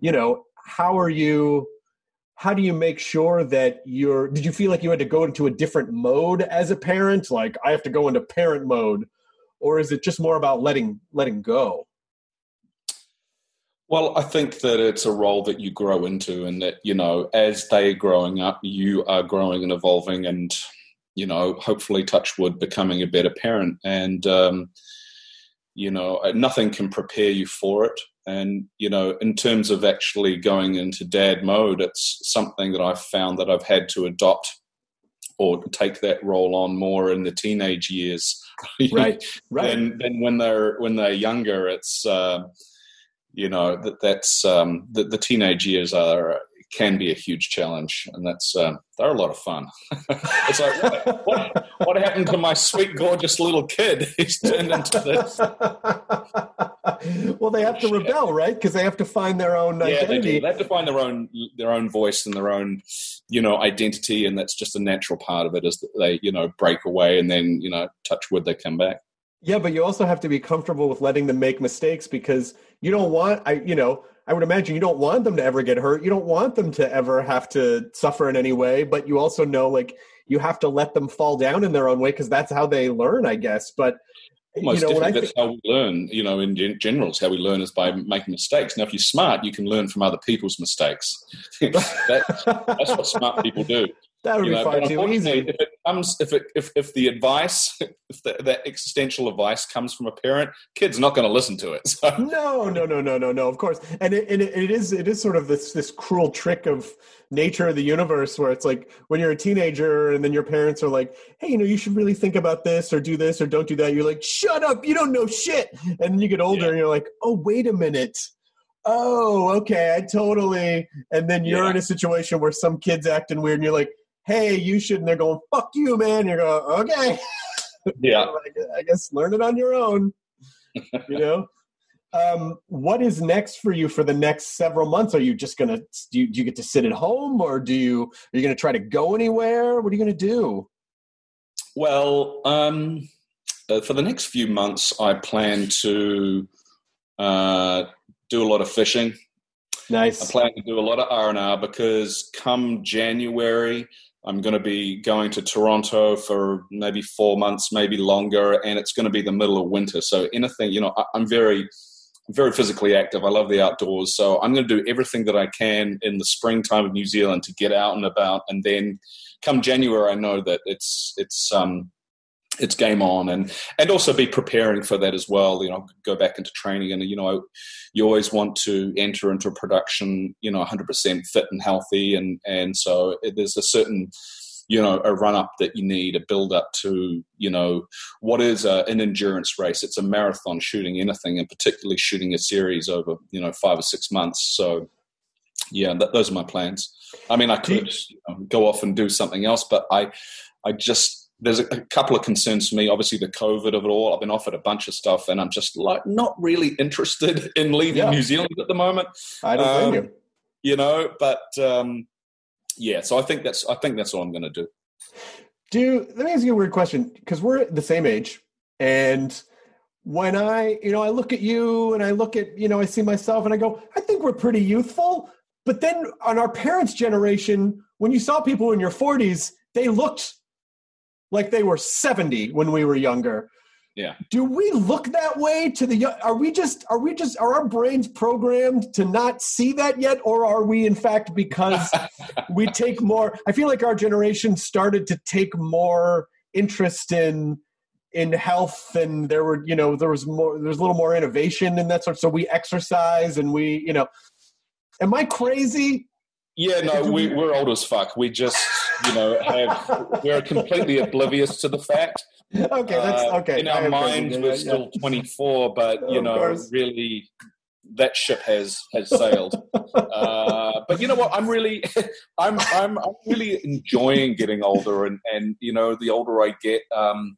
Speaker 1: you know, how are you, how do you make sure that you're did you feel like you had to go into a different mode as a parent? Like i have to go into parent mode or is it just more about letting letting go?
Speaker 3: Well i think that it's a role that you grow into and that you know as they're growing up you are growing and evolving and you know hopefully touch wood becoming a better parent. And um, you know nothing can prepare you for it and, you know, in terms of actually going into dad mode, it's something that I've found that I've had to adopt or take that role on more in the teenage years.
Speaker 1: right, right.
Speaker 3: Than, than when they're when they're younger. It's uh, you know that that's um, the, the teenage years are can be a huge challenge, and that's uh, they're a lot of fun. it's like what, what, what happened to my sweet, gorgeous little kid? He's turned into this.
Speaker 1: well, they have to rebel, right? Because they have to find their own identity.
Speaker 3: yeah, they do. They have to find their own their own voice and their own, you know, identity, and that's just a natural part of it. Is that they, you know, break away and then, you know, touch wood, they come back.
Speaker 1: Yeah, but you also have to be comfortable with letting them make mistakes because you don't want I you know, I would imagine you don't want them to ever get hurt. You don't want them to ever have to suffer in any way, but you also know like you have to let them fall down in their own way because that's how they learn, I guess. But
Speaker 3: Most
Speaker 1: you know,
Speaker 3: definitely, that's
Speaker 1: think,
Speaker 3: how we learn. You know, in gen- general, is how we learn is by making mistakes. Now, if you're smart, you can learn from other people's mistakes. that's, that's what smart people do.
Speaker 1: That would
Speaker 3: You
Speaker 1: be
Speaker 3: know,
Speaker 1: far too easy.
Speaker 3: if it comes, if it, if, if the advice, if the, that existential advice comes from a parent, kid's not going to listen to it. So,
Speaker 1: No, no, no, no, no, no. Of course, and it, and it, it is it is sort of this this cruel trick of nature of the universe where it's like when you're a teenager and then your parents are like, hey, you know, you should really think about this or do this or don't do that. You're like, shut up, you don't know shit. And then you get older
Speaker 3: Yeah.
Speaker 1: and you're like, oh, wait a minute. Oh, okay, I totally. And then you're
Speaker 3: Yeah.
Speaker 1: in a situation where some kid's acting weird and you're like, hey, you should. And they're going, fuck you, man. You're going, okay.
Speaker 3: yeah.
Speaker 1: I guess learn it on your own. you know, um, what is next for you for the next several months? Are you just gonna do you, do you get to sit at home, or do you are you gonna try to go anywhere? What are you gonna do?
Speaker 3: Well, um, uh, for the next few months, I plan to uh, do a lot of fishing.
Speaker 1: Nice.
Speaker 3: I plan to do a lot of R and R because come January, I'm going to be going to Toronto for maybe four months, maybe longer, and it's going to be the middle of winter. So anything, you know, I, I'm very, very physically active. I love the outdoors, so I'm going to do everything that I can in the springtime of New Zealand to get out and about, and then come January, I know that it's it's um, it's game on. And and also be preparing for that as well. You know go back into training and you know you always want to enter into a production you know 100% fit and healthy. And and so it, there's a certain you know a run up that you need a build up to you know what is a, an endurance race. It's a marathon shooting anything and particularly shooting a series over you know five or six months. So yeah that, those are my plans. I mean i could you know, go off and do something else but i i just there's a, a couple of concerns for me. Obviously, the COVID of it all. I've been offered a bunch of stuff, and I'm just like not really interested in leaving
Speaker 1: Yeah.
Speaker 3: New Zealand at the moment.
Speaker 1: I don't blame
Speaker 3: Um,
Speaker 1: you.
Speaker 3: You know, but um, yeah. So I think that's I think that's all I'm going to do.
Speaker 1: Do let me ask you a weird question because we're the same age, and when I, you know, I look at you and I look at, you know, I see myself and I go, I think we're pretty youthful. But then on our parents' generation, when you saw people in your 40s, they looked like they were 70 when we were younger.
Speaker 3: Yeah.
Speaker 1: Do we look that way to the? Are we just, are we just, are our brains programmed to not see that yet? Or are we, in fact, because we take more, I feel like our generation started to take more interest in, in health and there were, you know, there was more, there's a little more innovation and that sort. So we exercise and we, you know, am I crazy?
Speaker 3: Yeah, no, we, we're old as fuck. We just, you know, have we're completely oblivious to the fact.
Speaker 1: Okay, that's
Speaker 3: Uh,
Speaker 1: okay.
Speaker 3: In our minds, we're
Speaker 1: Yeah,
Speaker 3: still 24, but you
Speaker 1: Of
Speaker 3: know,
Speaker 1: course.
Speaker 3: really, that ship has has sailed. uh, but you know what? I'm really, I'm I'm I'm really enjoying getting older, and and you know, the older I get, um,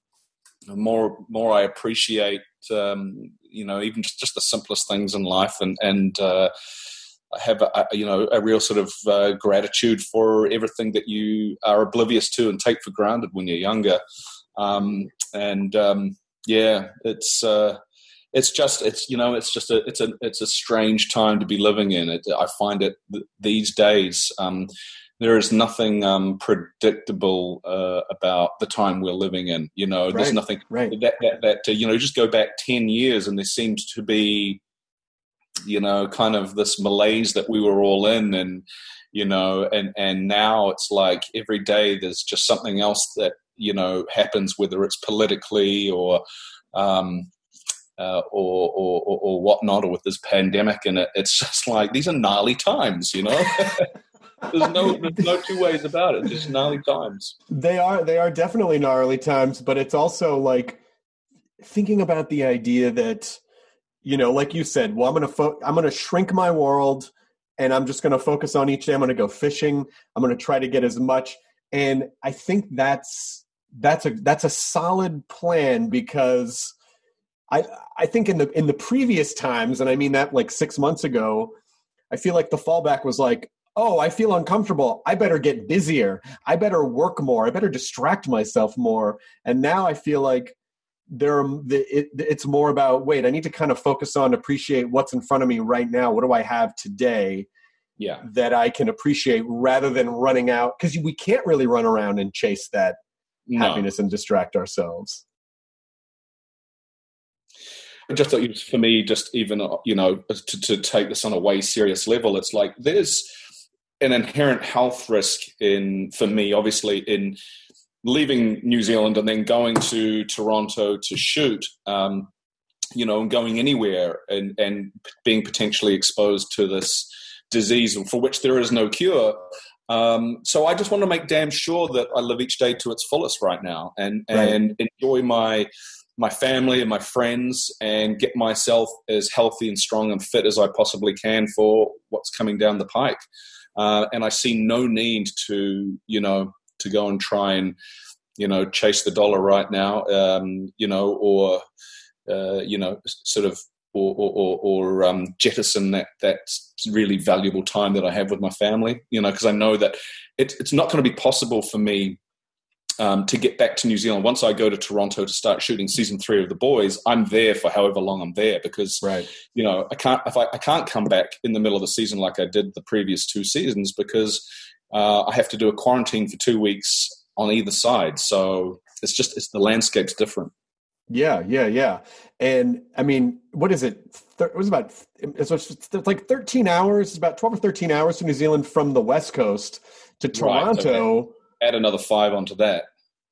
Speaker 3: the more more I appreciate, um, you know, even just, just the simplest things in life, and and. Uh, have a, you know a real sort of uh, gratitude for everything that you are oblivious to and take for granted when you're younger, um, and um, yeah, it's uh, it's just it's you know it's just a it's a it's a strange time to be living in. It I find it th- these days. Um, there is nothing um, predictable uh, about the time we're living in. You know, there's nothing
Speaker 1: right.
Speaker 3: that that, that uh, you know. Just go back ten years, and there seems to be you know kind of this malaise that we were all in and you know and and now it's like every day there's just something else that you know happens whether it's politically or um uh, or, or, or, or whatnot, or with this pandemic, and it, it's just like these are gnarly times, you know. there's no, there's no two ways about it. Just gnarly times.
Speaker 1: They are they are definitely gnarly times, but it's also like thinking about the idea that you know, like you said, well, I'm gonna fo- I'm gonna shrink my world, and I'm just gonna focus on each day. I'm gonna go fishing. I'm gonna try to get as much, and I think that's that's a that's a solid plan because I I think in the in the previous times, and I mean that like six months ago, I feel like the fallback was like, oh, I feel uncomfortable. I better get busier. I better work more. I better distract myself more. And now I feel like there it, it's more about wait, I need to kind of focus on appreciate what's in front of me right now. What do I have today?
Speaker 3: Yeah,
Speaker 1: that I can appreciate rather than running out because we can't really run around and chase that no. happiness and distract ourselves.
Speaker 3: I just thought for me, just even uh, you know, to, to take this on a way serious level, it's like there's an inherent health risk in for me, obviously, in leaving New Zealand and then going to Toronto to shoot. Um, you know, and going anywhere and, and being potentially exposed to this disease for which there is no cure. Um, so I just want to make damn sure that I live each day to its fullest right now and, right. and enjoy my my family and my friends and get myself as healthy and strong and fit as I possibly can for what's coming down the pike. Uh, and I see no need to, you know, to go and try and, you know, chase the dollar right now, um, you know, or, uh, you know, sort of, or, or, or um, jettison that that really valuable time that I have with my family, you know, because I know that it, it's not going to be possible for me um, to get back to New Zealand. Once I go to Toronto to start shooting season three of The Boys, I'm there for however long I'm there because,
Speaker 1: right.
Speaker 3: you know, I can't if I, I can't come back in the middle of the season like I did the previous two seasons because uh, I have to do a quarantine for two weeks on either side. So it's just it's the landscape's different.
Speaker 1: Yeah, yeah, yeah. And I mean, what is it? It was about it's like 13 hours, it's about 12 or 13 hours to New Zealand from the West Coast to Toronto.
Speaker 3: Right, add another five onto that.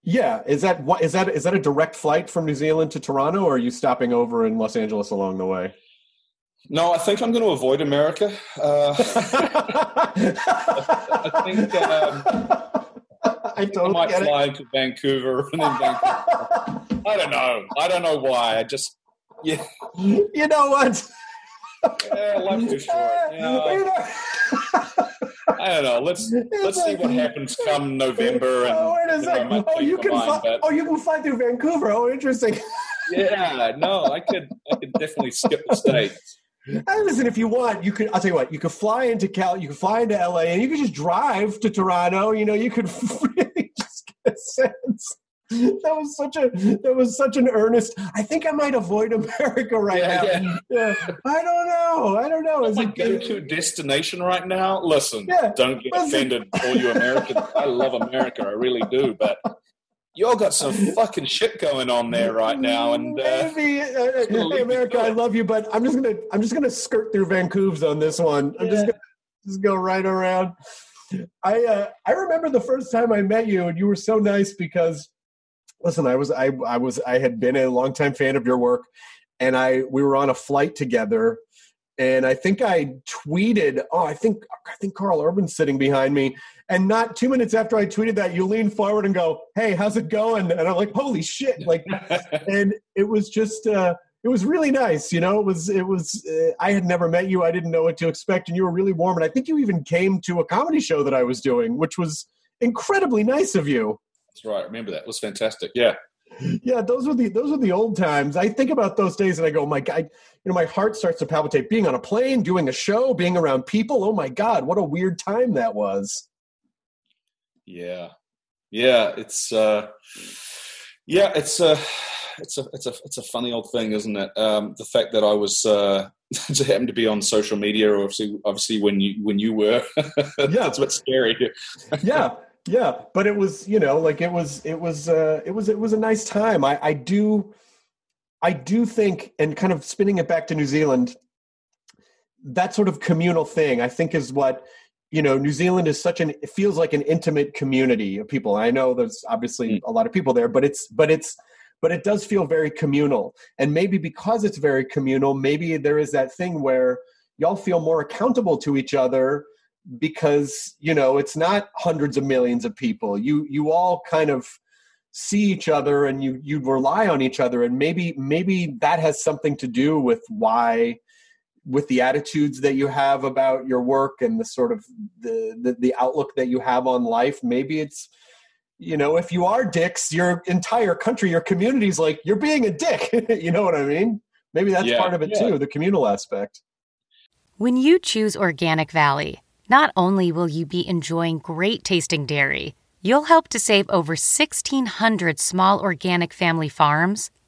Speaker 1: Yeah, is that what is that is that a direct flight from New Zealand to Toronto, or are you stopping over in Los Angeles along the way?
Speaker 3: No, I think I'm going to avoid America. Uh, I think um, I, totally I might fly to Vancouver and then Vancouver. I don't know. I don't know why. I just yeah.
Speaker 1: You know what?
Speaker 3: yeah, life's too short. You know, I don't know. Let's let's see what happens come November. And,
Speaker 1: oh, wait a second. oh, you can fly, but... oh, you can fly through Vancouver. Oh, interesting.
Speaker 3: yeah, no, I could I could definitely skip the states.
Speaker 1: Hey, listen, if you want, you could. I'll tell you what. You could fly into Cal. You could fly into LA, and you could just drive to Toronto. You know, you could really just get a sense that was such a that was such an earnest. I think I might avoid America right yeah, now. Yeah. yeah. I don't know. I don't know.
Speaker 3: Is it go to destination right now? Listen, yeah, don't get listen. offended, all you Americans. I love America, I really do, but y'all got some fucking shit going on there right now and uh,
Speaker 1: maybe uh, hey america i love you but i'm just gonna i'm just gonna skirt through Vancouver's on this one. I'm yeah. just gonna just go right around. I uh, i remember the first time i met you and you were so nice because listen, I was I I was I had been a longtime fan of your work, and I we were on a flight together, and I think I tweeted, oh, I think I think Karl Urban's sitting behind me, and not two minutes after I tweeted that, you lean forward and go, hey, how's it going? And I'm like, holy shit, like, and it was just. uh it was really nice you know it was it was uh, i had never met you i didn't know what to expect and you were really warm and i think you even came to a comedy show that i was doing which was incredibly nice of you
Speaker 3: that's right. I remember that. It was fantastic. Yeah.
Speaker 1: Yeah, those were the those were the old times. I think about those days and I go, my God, you know, my heart starts to palpitate. Being on a plane, doing a show, being around people. Oh my God, what a weird time that was.
Speaker 3: Yeah, yeah, it's uh, yeah, it's a, it's a, it's a, it's a funny old thing, isn't it? Um, the fact that I was uh, to happen to be on social media, obviously, obviously when you when you were, yeah, it's a bit scary.
Speaker 1: yeah, yeah but it was you know like it was it was uh it was it was a nice time i i do i do think and kind of spinning it back to new zealand that sort of communal thing i think is what you know new zealand is such an it feels like an intimate community of people. I know there's obviously mm. a lot of people there but it's but it's but it does feel very communal. And maybe because it's very communal maybe there is that thing where y'all feel more accountable to each other because you know it's not hundreds of millions of people. You you all kind of see each other and you you rely on each other. And maybe maybe that has something to do with why with the attitudes that you have about your work and the sort of the, the, the outlook that you have on life maybe it's you know, if you are dicks, your entire country, your community's like, you're being a dick. you know what I mean? Maybe that's
Speaker 3: Yeah,
Speaker 1: part of it
Speaker 3: yeah.
Speaker 1: too, the communal aspect.
Speaker 5: When you choose Organic Valley, not only will you be enjoying great tasting dairy, you'll help to save over 1,600 small organic family farms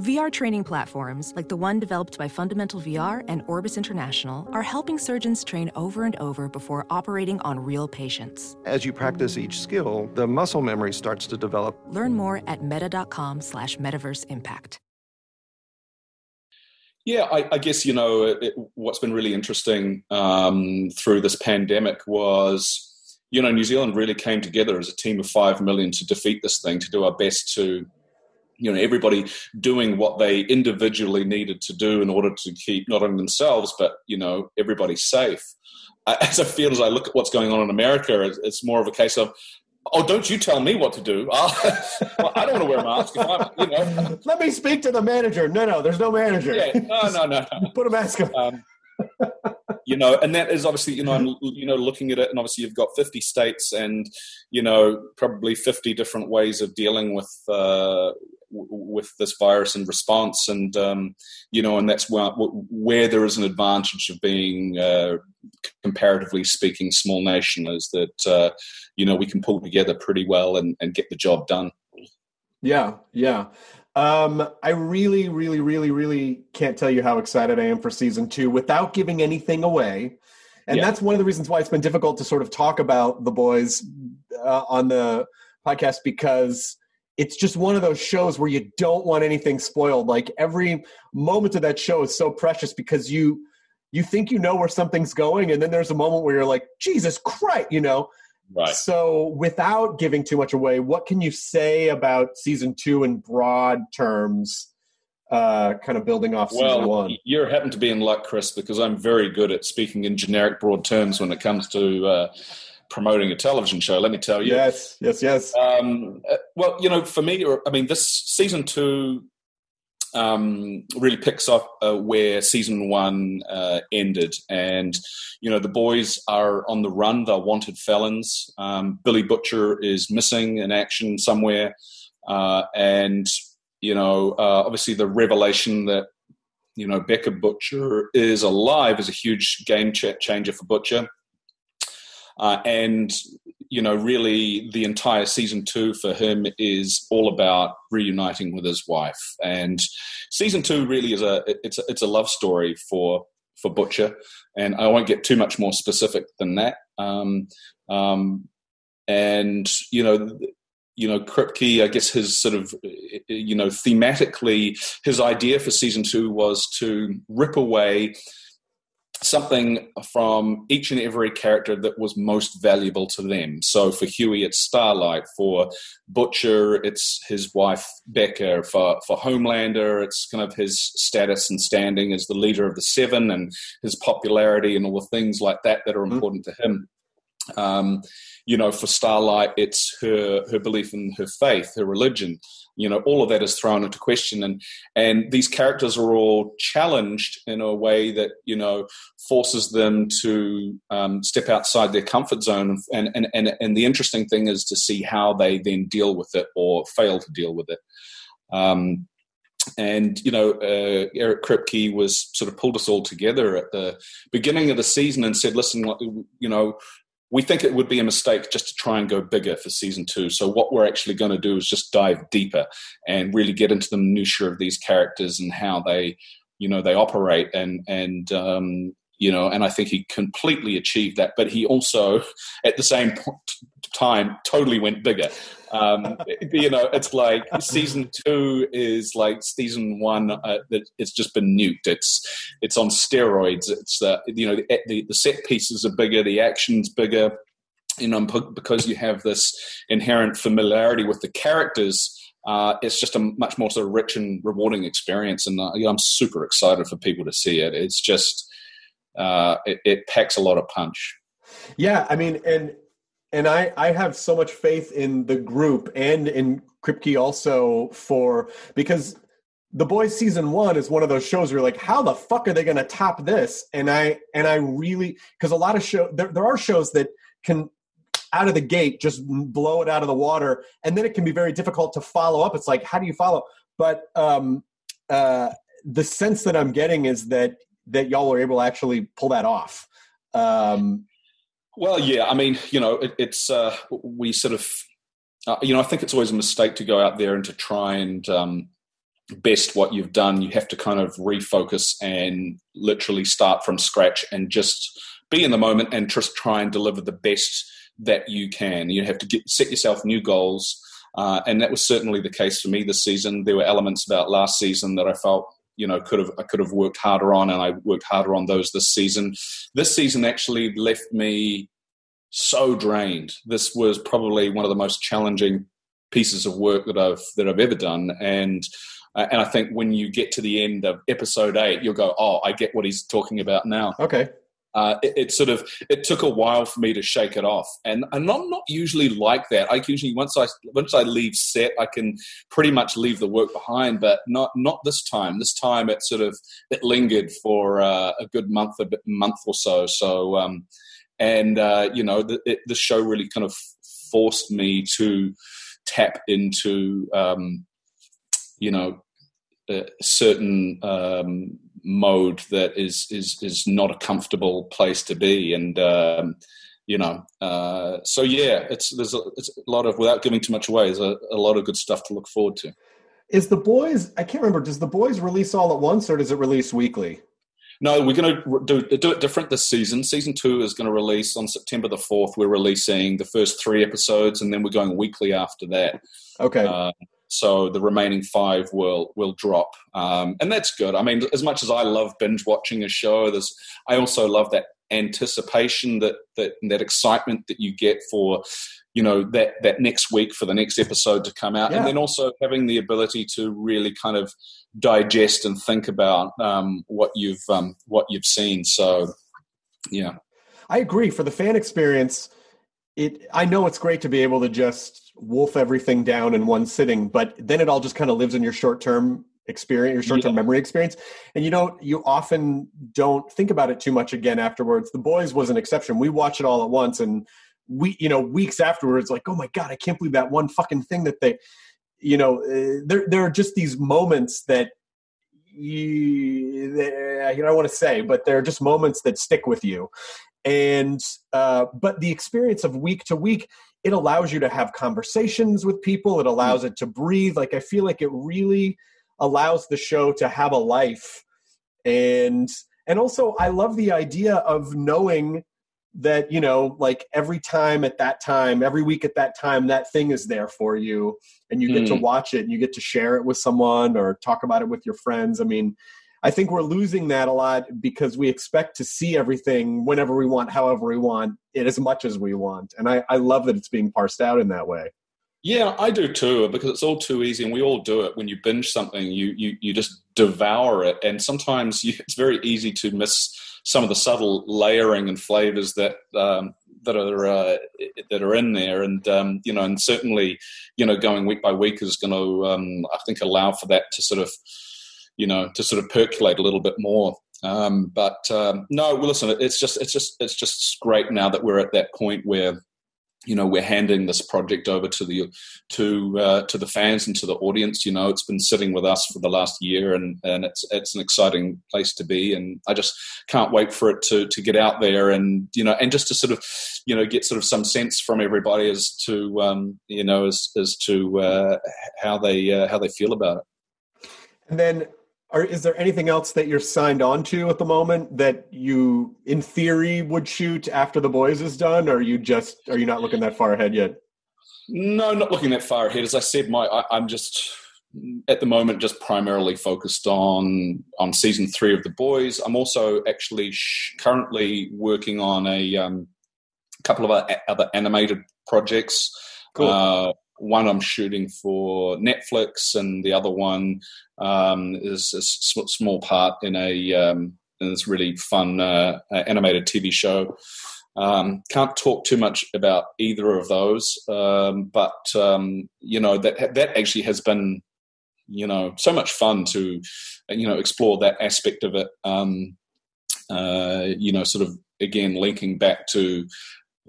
Speaker 6: VR training platforms, like the one developed by Fundamental VR and Orbis International, are helping surgeons train over and over before operating on real patients.
Speaker 7: As you practice each skill, the muscle memory starts to develop.
Speaker 6: Learn more at meta.com slash metaverse impact.
Speaker 3: Yeah, I, I guess you know it, what's been really interesting um, through this pandemic was, you know, New Zealand really came together as a team of five million to defeat this thing, to do our best to, you know, everybody doing what they individually needed to do in order to keep not only themselves but you know everybody safe. I- As I feel as I look at what's going on in America, it's- it's more of a case of. Oh, don't you tell me what to do. Well, I don't want to wear a mask. If I'm, you know,
Speaker 1: Let me speak to the manager. No, no, there's no manager.
Speaker 3: yeah, no, no, no, no.
Speaker 1: Put a mask on.
Speaker 3: um, you know, and that is obviously, you know, I'm, you know, looking at it, and obviously you've got 50 states, and you know, probably 50 different ways of dealing with uh, with this virus and response, and um, you know, and that's where where there is an advantage of being, uh, comparatively speaking, small nation is that uh, you know we can pull together pretty well and, and get the job done.
Speaker 1: Yeah, yeah. Um, I really, really, really, really can't tell you how excited I am for season two without giving anything away. And
Speaker 3: Yeah.
Speaker 1: that's one of the reasons why it's been difficult to sort of talk about the boys uh, on the podcast because it's just one of those shows where you don't want anything spoiled. Like every moment of that show is so precious because you you think you know where something's going, and then there's a moment where you're like, Jesus Christ, you know.
Speaker 3: Right.
Speaker 1: So, without giving too much away, what can you say about season two in broad terms, uh, kind of building off season
Speaker 3: Well,
Speaker 1: one?
Speaker 3: you happen to be in luck, Chris, because I'm very good at speaking in generic, broad terms when it comes to uh, promoting a television show. Let me tell you.
Speaker 1: Yes, yes, yes.
Speaker 3: Um, uh, well, you know, for me, or- I mean, this season two um, really picks up uh, where season one uh, ended, and you know, the boys are on the run; they're wanted felons. Um, Billy Butcher is missing in action somewhere, uh, and you know, uh, obviously, the revelation that you know Becca Butcher is alive is a huge game ch- changer for Butcher. Uh, and you know, really, the entire season two for him is all about reuniting with his wife. And season two really is a it's a, it's a love story for for Butcher, and I won't get too much more specific than that. Um, um, and you know, you know, Kripke, I guess his sort of, you know, thematically, his idea for season two was to rip away something from each and every character that was most valuable to them. So for Hughie, it's Starlight. For Butcher, it's his wife Becca. For for Homelander, it's kind of his status and standing as the leader of the Seven and his popularity and all the things like that that are mm-hmm. important to him. Um, you know, for Starlight, it's her her belief in her faith, her religion. You know, all of that is thrown into question, and and these characters are all challenged in a way that you know forces them to um, step outside their comfort zone. And and and and the interesting thing is to see how they then deal with it or fail to deal with it. Um, and you know, uh, Eric Kripke was sort of pulled us all together at the beginning of the season and said, "Listen, you know." We think it would be a mistake just to try and go bigger for season two. So what we're actually going to do is just dive deeper and really get into the minutiae of these characters and how they, you know, they operate. And and um, you know, and I think he completely achieved that. But he also, at the same time, totally went bigger. Um, you know, it's like season two is like season one. Uh, it's just been nuked. It's it's on steroids. It's uh, you know the, the set pieces are bigger, the action's bigger. You know, because you have this inherent familiarity with the characters. uh, it's just a much more sort of rich and rewarding experience. And uh, I'm super excited for people to see it. It's just uh, it, it packs a lot of punch.
Speaker 1: Yeah, I mean, and and I I have so much faith in the group and in Kripke also for because the boys season one is one of those shows where you're like how the fuck are they going to top this? And i and i really because a lot of show there, there are shows that can out of the gate just blow it out of the water and then it can be very difficult to follow up. It's like how do you follow? But um uh the sense that i'm getting is that that y'all were able to actually pull that off um
Speaker 3: well yeah i mean you know it, it's uh we sort of uh, you know i think it's always a mistake to go out there and to try and um best what you've done, you have to kind of refocus and literally start from scratch and just be in the moment and just try and deliver the best that you can. You have to get, set yourself new goals. Uh, and that was certainly the case for me this season. There were elements about last season that I felt you know could have I could have worked harder on, and I worked harder on those this season. This season actually left me so drained. This was probably one of the most challenging pieces of work that I've that I've ever done, and uh, and I think when you get to the end of episode eight, you'll go, "Oh, I get what he's talking about now."
Speaker 1: Okay.
Speaker 3: Uh, it, it, sort of it took a while for me to shake it off, and, and I'm not usually like that. I usually once I once I leave set, I can pretty much leave the work behind, but not not this time. This time it sort of it lingered for uh, a good month, a bit, month or so. So, um, and uh, you know, the, it, the show really kind of forced me to tap into um, you know a certain um, mode that is is is not a comfortable place to be and um, you know uh, so yeah it's there's a, it's a lot of without giving too much away there's a, a lot of good stuff to look forward to
Speaker 1: is the boys i can't remember does the boys release all at once or does it release weekly
Speaker 3: no, we're going to do, do, it different this season. Season two is going to release on September the 4th. We're releasing the first three episodes, and then we're going weekly after that.
Speaker 1: Okay. Uh,
Speaker 3: so the remaining five will will drop, um, and that's good. I mean, as much as I love binge watching a show, there's I also love that anticipation that that that excitement that you get for you know that that next week for the next episode to come out, yeah. and then also having the ability to really kind of digest and think about um, what you've um, what you've seen. So, yeah,
Speaker 1: I agree. For the fan experience, it I know it's great to be able to just wolf everything down in one sitting, but then it all just kind of lives in your short term experience, your short term yeah. memory experience, and you don't you often don't think about it too much again afterwards. The boys was an exception. We watched it all at once, and we you know weeks afterwards, like oh my god, I can't believe that one fucking thing that they, you know, uh, there there are just these moments that you, you know I want to say, but they're just moments that stick with you. And uh, but the experience of week to week, it allows you to have conversations with people. It allows it to breathe. Like i feel like it really allows the show to have a life. And and also i love the idea of knowing that you know like every time at that time every week at that time that thing is there for you. And you get mm. to watch it and you get to share it with someone or talk about it with your friends. I mean I think we're losing that a lot because we expect to see everything whenever we want, however we want, it as much as we want. And I, I love that it's being parsed out in that way.
Speaker 3: Yeah, I do too, because it's all too easy, and we all do it. When you binge something, you you you just devour it, and sometimes you, it's very easy to miss some of the subtle layering and flavors that um, that are uh, that are in there, and um, you know, and certainly, you know, going week by week is going to, um, I think, allow for that to sort of you know, to sort of percolate a little bit more. Um, but um, no, well, listen, it's just it's just it's just great now that we're at that point where you know we're handing this project over to the to uh, to the fans and to the audience. You know, it's been sitting with us for the last year, and and it's it's an exciting place to be. And I just can't wait for it to to get out there and you know and just to sort of you know get sort of some sense from everybody as to um, you know as as to uh, how they uh, how they feel about it.
Speaker 1: And then are, is there anything else that you're signed on to at the moment that you, in theory, would shoot after the boys is done? Or are you just are you not looking that far ahead yet?
Speaker 3: No, not looking that far ahead. As I said, my I, I'm just at the moment just primarily focused on on season three of the boys. I'm also actually sh- currently working on a um, couple of other animated projects. Cool. Uh, one I'm shooting for Netflix, and the other one um, is a small part in a um, in this really fun uh, animated TV show. Um, can't talk too much about either of those, um, but um, you know that that actually has been you know so much fun to you know explore that aspect of it. Um, uh, you know, sort of again linking back to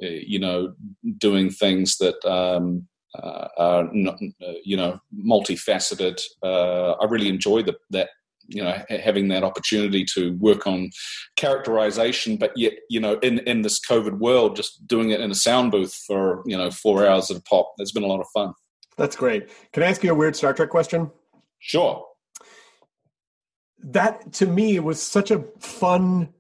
Speaker 3: uh, you know doing things that um, uh, are not, uh, you know multifaceted. Uh, I really enjoy the, that you know having that opportunity to work on characterization but yet you know in in this covid world just doing it in a sound booth for you know four hours at a pop it's been a lot of fun.
Speaker 1: That's great. Can i ask you a weird star trek question?
Speaker 3: Sure.
Speaker 1: That to me was such a fun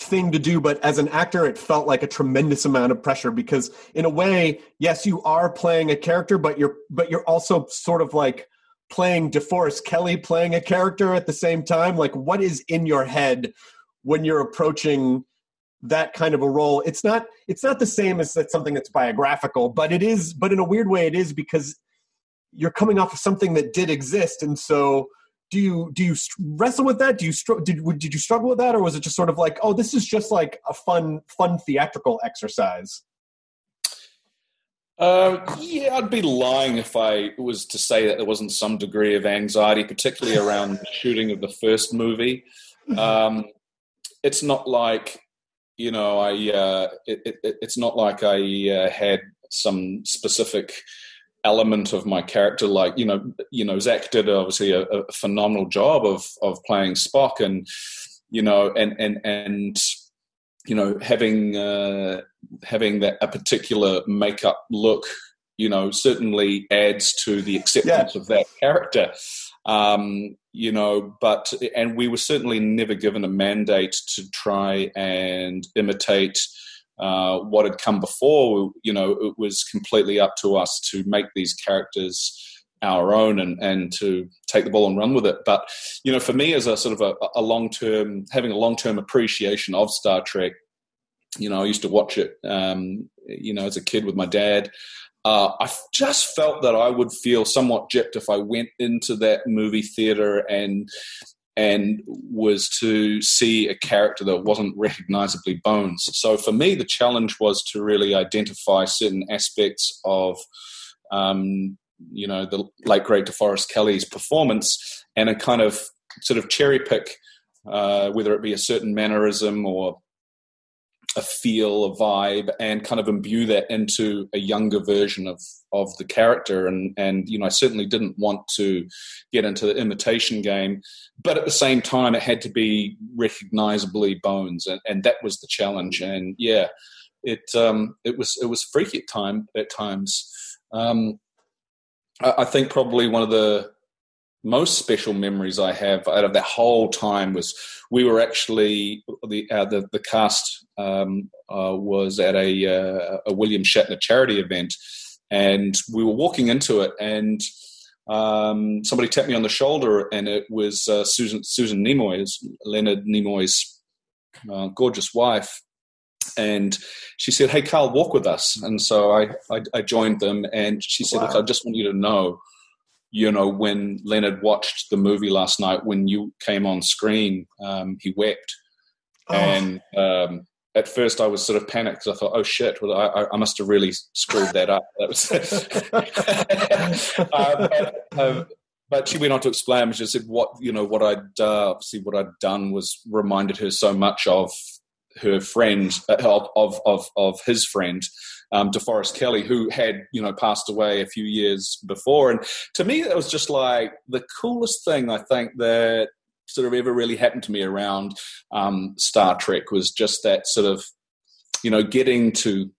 Speaker 1: thing to do but as an actor it felt like a tremendous amount of pressure because in a way yes you are playing a character but you're but you're also sort of like playing DeForest Kelley playing a character at the same time. Like what is in your head when you're approaching that kind of a role? It's not it's not the same as that something that's biographical but it is but in a weird way it is because you're coming off of something that did exist. And so do you do you wrestle with that? Do you did did you struggle with that, or was it just sort of like, oh, this is just like a fun fun theatrical exercise?
Speaker 3: Uh, yeah, I'd be lying if I was to say that there wasn't some degree of anxiety, particularly around the shooting of the first movie. Um, it's not like you know, I uh, it, it, it's not like I uh, had some specific element of my character like you know you know zach did obviously a, a, phenomenal job of of playing spock and you know and and and you know having uh having that a particular makeup look you know certainly adds to the acceptance yeah. of that character um you know but and we were certainly never given a mandate to try and imitate uh, what had come before, you know, it was completely up to us to make these characters our own and, and to take the ball and run with it. But, you know, for me as a sort of a, a long term, having a long term appreciation of Star Trek, you know, I used to watch it, um, you know, as a kid with my dad. Uh, I just felt that I would feel somewhat gypped if I went into that movie theater and and was to see a character that wasn't recognizably Bones. So for me, the challenge was to really identify certain aspects of, um, you know, the late great DeForest Kelley's performance and a kind of sort of cherry pick, uh, whether it be a certain mannerism or a feel, a vibe, and kind of imbue that into a younger version of of the character. And and you know, I certainly didn't want to get into the imitation game, but at the same time, it had to be recognizably Bones, and, and that was the challenge. And yeah, it um, it was it was freaky at time at times. Um, I, I think probably one of the most special memories I have out of that whole time was we were actually the uh, the, the cast um, uh, was at a, uh, a William Shatner charity event, and we were walking into it, and um, somebody tapped me on the shoulder, and it was uh, Susan Susan Nimoy, Leonard Nimoy's uh, gorgeous wife, and she said, "Hey, Karl, walk with us." And so I I, I joined them, and she said, wow. "Look, I just want you to know." You know, when Leonard watched the movie last night, when you came on screen, um, he wept. Oh. And um, at first I was sort of panicked because I thought, oh shit, well, I, I, must have really screwed that up. That was uh, but, uh, but, she went on to explain, she said what, you know, what I'd, uh, obviously what I'd done was reminded her so much of her friend, uh, of, of, of, his friend, um, DeForest Kelley, who had you know passed away a few years before. And to me, that was just like the coolest thing I think that sort of ever really happened to me around um, Star Trek was just that sort of you know getting to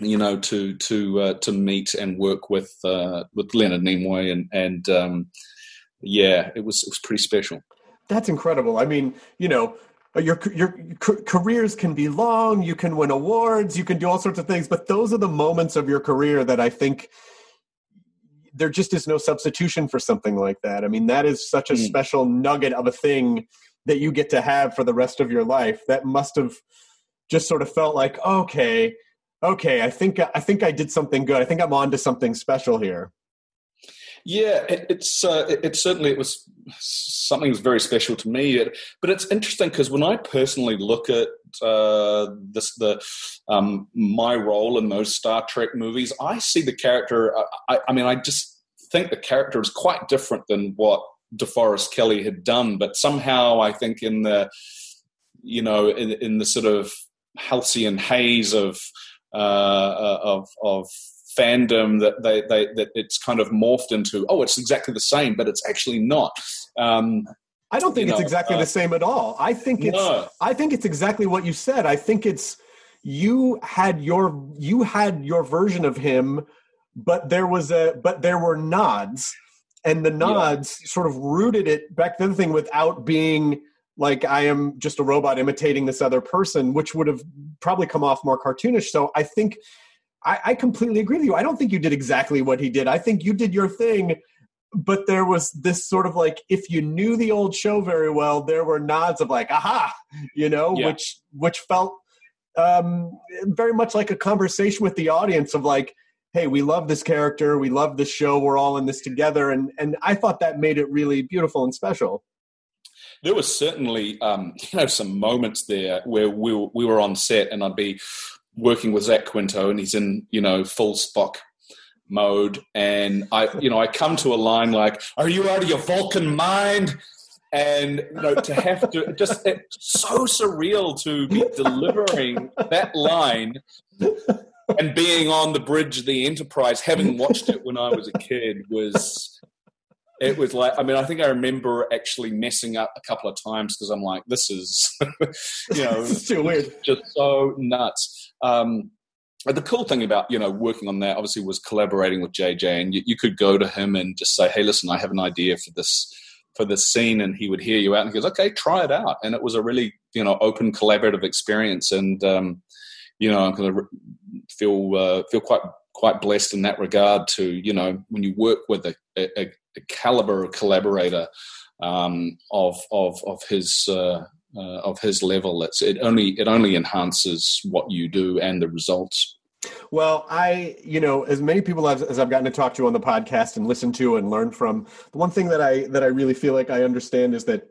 Speaker 3: you know to to uh, to meet and work with uh, with Leonard Nimoy and and um, yeah, it was it was pretty special.
Speaker 1: That's incredible. I mean, you know, your your careers can be long you can win awards you can do all sorts of things but those are the moments of your career that i think there just is no substitution for something like that i mean that is such a mm. special nugget of a thing that you get to have for the rest of your life that must have just sort of felt like okay okay, I think I think I did something good. I think I'm on to something special here.
Speaker 3: Yeah, it, it's uh, it, it, certainly it was something that was very special to me. It, but it's interesting because when I personally look at uh, this the um, my role in those Star Trek movies, I see the character. I, I mean, I just think the character is quite different than what DeForest Kelley had done. But somehow, I think in the you know in, in the sort of halcyon haze of uh of of fandom that they, they that it's kind of morphed into oh it's exactly the same but it's actually not um,
Speaker 1: i don't think it's know, exactly uh, the same at all i think it's no. i think it's exactly what you said i think it's you had your you had your version of him but there was a but there were nods and the nods yeah. sort of rooted it back to the thing without being like I am just a robot imitating this other person, which would have probably come off more cartoonish. So I think I, I completely agree with you. I don't think you did exactly what he did. I think you did your thing, but there was this sort of like if you knew the old show very well, there were nods of like, aha, you know, yeah. which which felt um, very much like a conversation with the audience of like, hey, we love this character, we love this show, we're all in this together, and and I thought that made it really beautiful and special.
Speaker 3: There was certainly, um, you know, some moments there where we were, we were on set, and I'd be working with Zach Quinto, and he's in you know full Spock mode, and I you know I come to a line like, "Are you out of your Vulcan mind?" And you know to have to just it's so surreal to be delivering that line and being on the bridge of the Enterprise, having watched it when I was a kid, was it was like I mean I think I remember actually messing up a couple of times because I'm like this is you know
Speaker 1: too weird.
Speaker 3: just so nuts. Um, the cool thing about you know working on that obviously was collaborating with JJ and you, you, could go to him and just say hey listen I have an idea for this for this scene and he would hear you out and he goes okay try it out. And it was a really you know open collaborative experience and um, you know I'm going to feel uh, feel quite quite blessed in that regard to you know when you work with a, a caliber collaborator um, of of of his uh, uh, of his level. It's it only it only enhances what you do and the results.
Speaker 1: Well, I, you know, as many people as, as I've gotten to talk to on the podcast and listen to and learn from, the one thing that I that I really feel like I understand is that,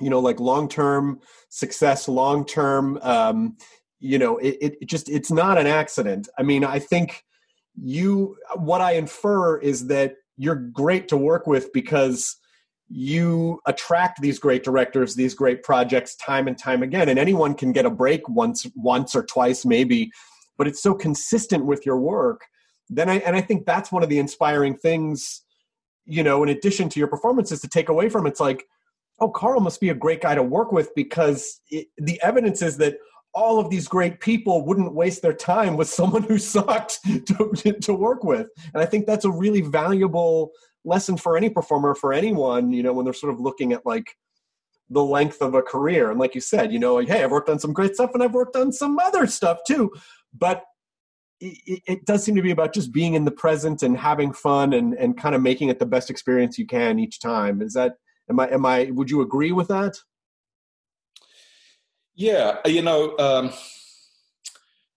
Speaker 1: you know, like long term success, long term, um, you know, it, it just it's not an accident. I mean, I think you what I infer is that you're great to work with because you attract these great directors these great projects time and time again. And anyone can get a break once once or twice maybe but it's so consistent with your work. Then i and i think that's one of the inspiring things you know in addition to your performances to take away from it's like oh Karl must be a great guy to work with because it, the evidence is that all of these great people wouldn't waste their time with someone who sucked to, to work with. And I think that's a really valuable lesson for any performer, for anyone, you know, when they're sort of looking at like the length of a career. And like you said, you know, hey, I've worked on some great stuff and I've worked on some other stuff too. But it, it does seem to be about just being in the present and having fun and, and kind of making it the best experience you can each time. Is that, am I, am I, would you agree with that?
Speaker 3: Yeah, you know, um,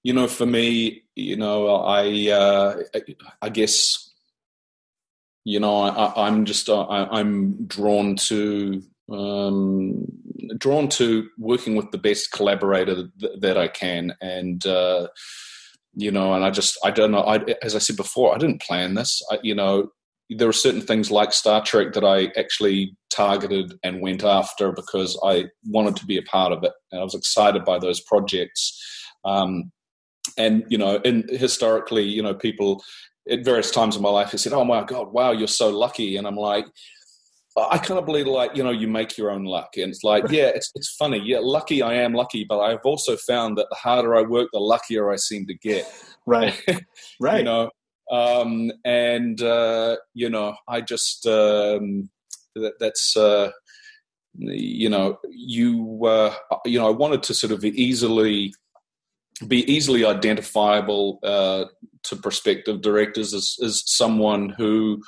Speaker 3: you know, for me, you know, I, uh, I guess, you know, I, am just, uh, I, am drawn to, um, drawn to working with the best collaborator th- that I can, and uh, you know, and I just, I don't know. I, as I said before, I didn't plan this. I, you know, there were certain things like Star Trek that I actually targeted and went after because I wanted to be a part of it, and I was excited by those projects. Um, and you know, and historically, you know, people at various times in my life have said, "Oh my God, wow, you're so lucky," and I'm like. I kind of believe like you know you make your own luck, and it's like yeah, it's it's funny. Yeah, lucky I am lucky, but I've also found that the harder I work, the luckier I seem to get.
Speaker 1: Right, right.
Speaker 3: you know, um, and uh, you know, I just um, that, that's uh, you know, you uh, you know, I wanted to sort of easily be easily identifiable uh, to prospective directors as, as someone who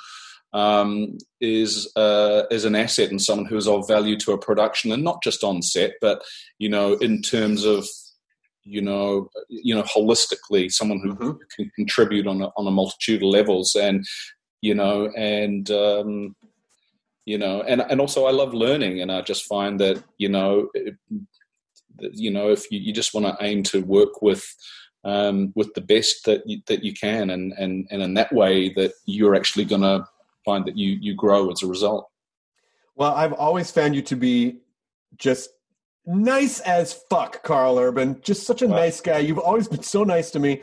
Speaker 3: um, is uh, is an asset and someone who is of value to a production, and not just on set, but you know, in terms of you know, you know, holistically, someone who
Speaker 1: Mm-hmm.
Speaker 3: can contribute on a, on a multitude of levels, and you know, and um, you know, and and also I love learning, and I just find that you know, it, you know, if you, you just want to aim to work with um, with the best that you, that you can, and and and in that way, that you're actually going to find that you you grow as a result.
Speaker 1: Well, I've always found you to be just nice as fuck, Karl Urban. Just such a nice guy. You've always been so nice to me.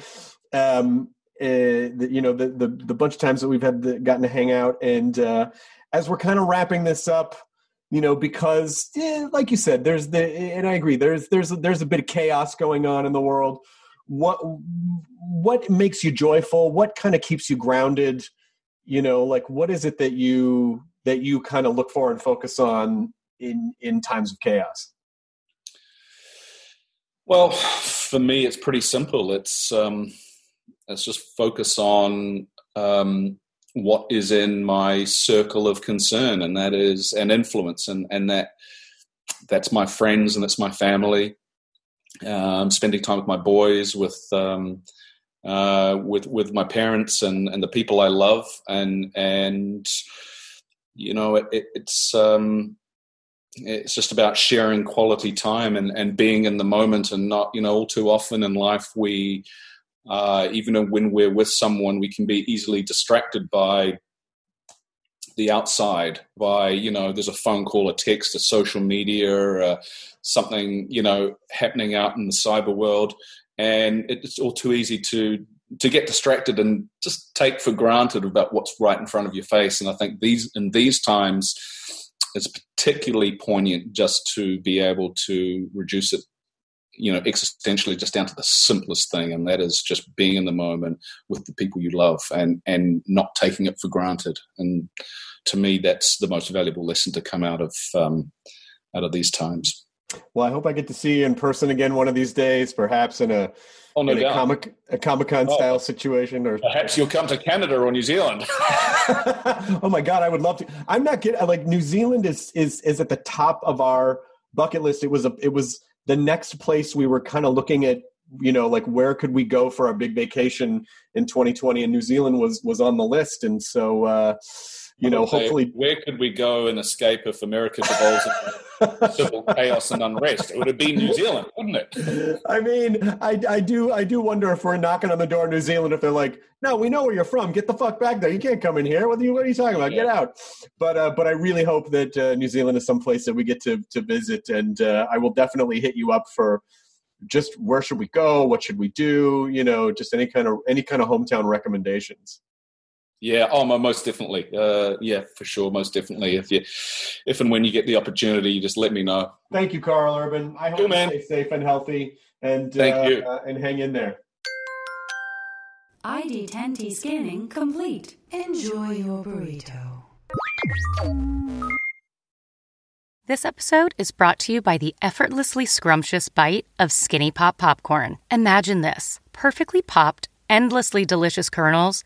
Speaker 1: Um, uh, the, you know, the, the the bunch of times that we've had the, gotten to hang out, and uh, as we're kind of wrapping this up, you know, because eh, like you said, there's the, and I agree, there's there's there's a bit of chaos going on in the world. What what makes you joyful? What kind of keeps you grounded? You know, like what is it that you that you kind of look for and focus on in in times of chaos?
Speaker 3: Well, for me, it's pretty simple. It's um, just focus on um, what is in my circle of concern, and that is an influence, and and that that's my friends and that's my family. Um, spending time with my boys, with um, uh, with with my parents and and the people I love, and and you know it, it's um, it's just about sharing quality time and, and being in the moment and not you know all too often in life we uh, even when we're with someone we can be easily distracted by the outside by you know there's a phone call a text a social media uh, something you know happening out in the cyber world. And it's all too easy to to get distracted and just take for granted about what's right in front of your face. And i think these in these times it's particularly poignant just to be able to reduce it you know existentially just down to the simplest thing and that is just being in the moment with the people you love and and not taking it for granted. And to me that's the most valuable lesson to come out of um, out of these times.
Speaker 1: Well, I hope I get to see you in person again one of these days, perhaps in a
Speaker 3: Oh, no
Speaker 1: in a comic a Comic Con
Speaker 3: Oh.
Speaker 1: style situation, or
Speaker 3: perhaps you'll come to canada or new zealand
Speaker 1: oh my god, I would love to. I'm not getting Like New Zealand is is is at the top of our bucket list. It was a it was the next place we were kind of looking at. You know, like where could we go for our big vacation in 2020? And New Zealand was was on the list, and so uh, you know,
Speaker 3: Say,
Speaker 1: hopefully
Speaker 3: where could we go and escape if america devolves into civil chaos and unrest it would have been new zealand wouldn't it
Speaker 1: I mean, I, I do I do wonder if we're knocking on the door of New Zealand if they're like, no, we know where you're from. Get the fuck back there. You can't come in here. What are you, what are you talking about? Get out. But uh, but I really hope that uh, New Zealand is someplace that we get to to visit, and uh, I will definitely hit you up for just where should we go? What should we do? You know, just any kind of any kind of hometown recommendations.
Speaker 3: Yeah, oh, most definitely. Uh, yeah, for sure, most definitely. If you, if and when you get the opportunity, you just let me know.
Speaker 1: Thank you, Karl Urban. I hope
Speaker 3: Cool,
Speaker 1: you
Speaker 3: man.
Speaker 1: stay safe and healthy, and
Speaker 3: Thank
Speaker 1: uh,
Speaker 3: you.
Speaker 1: uh, and hang in there.
Speaker 2: ID10T scanning complete. Enjoy your burrito.
Speaker 5: This episode is brought to you by the effortlessly scrumptious bite of Skinny Pop Popcorn. Imagine this perfectly popped, endlessly delicious kernels,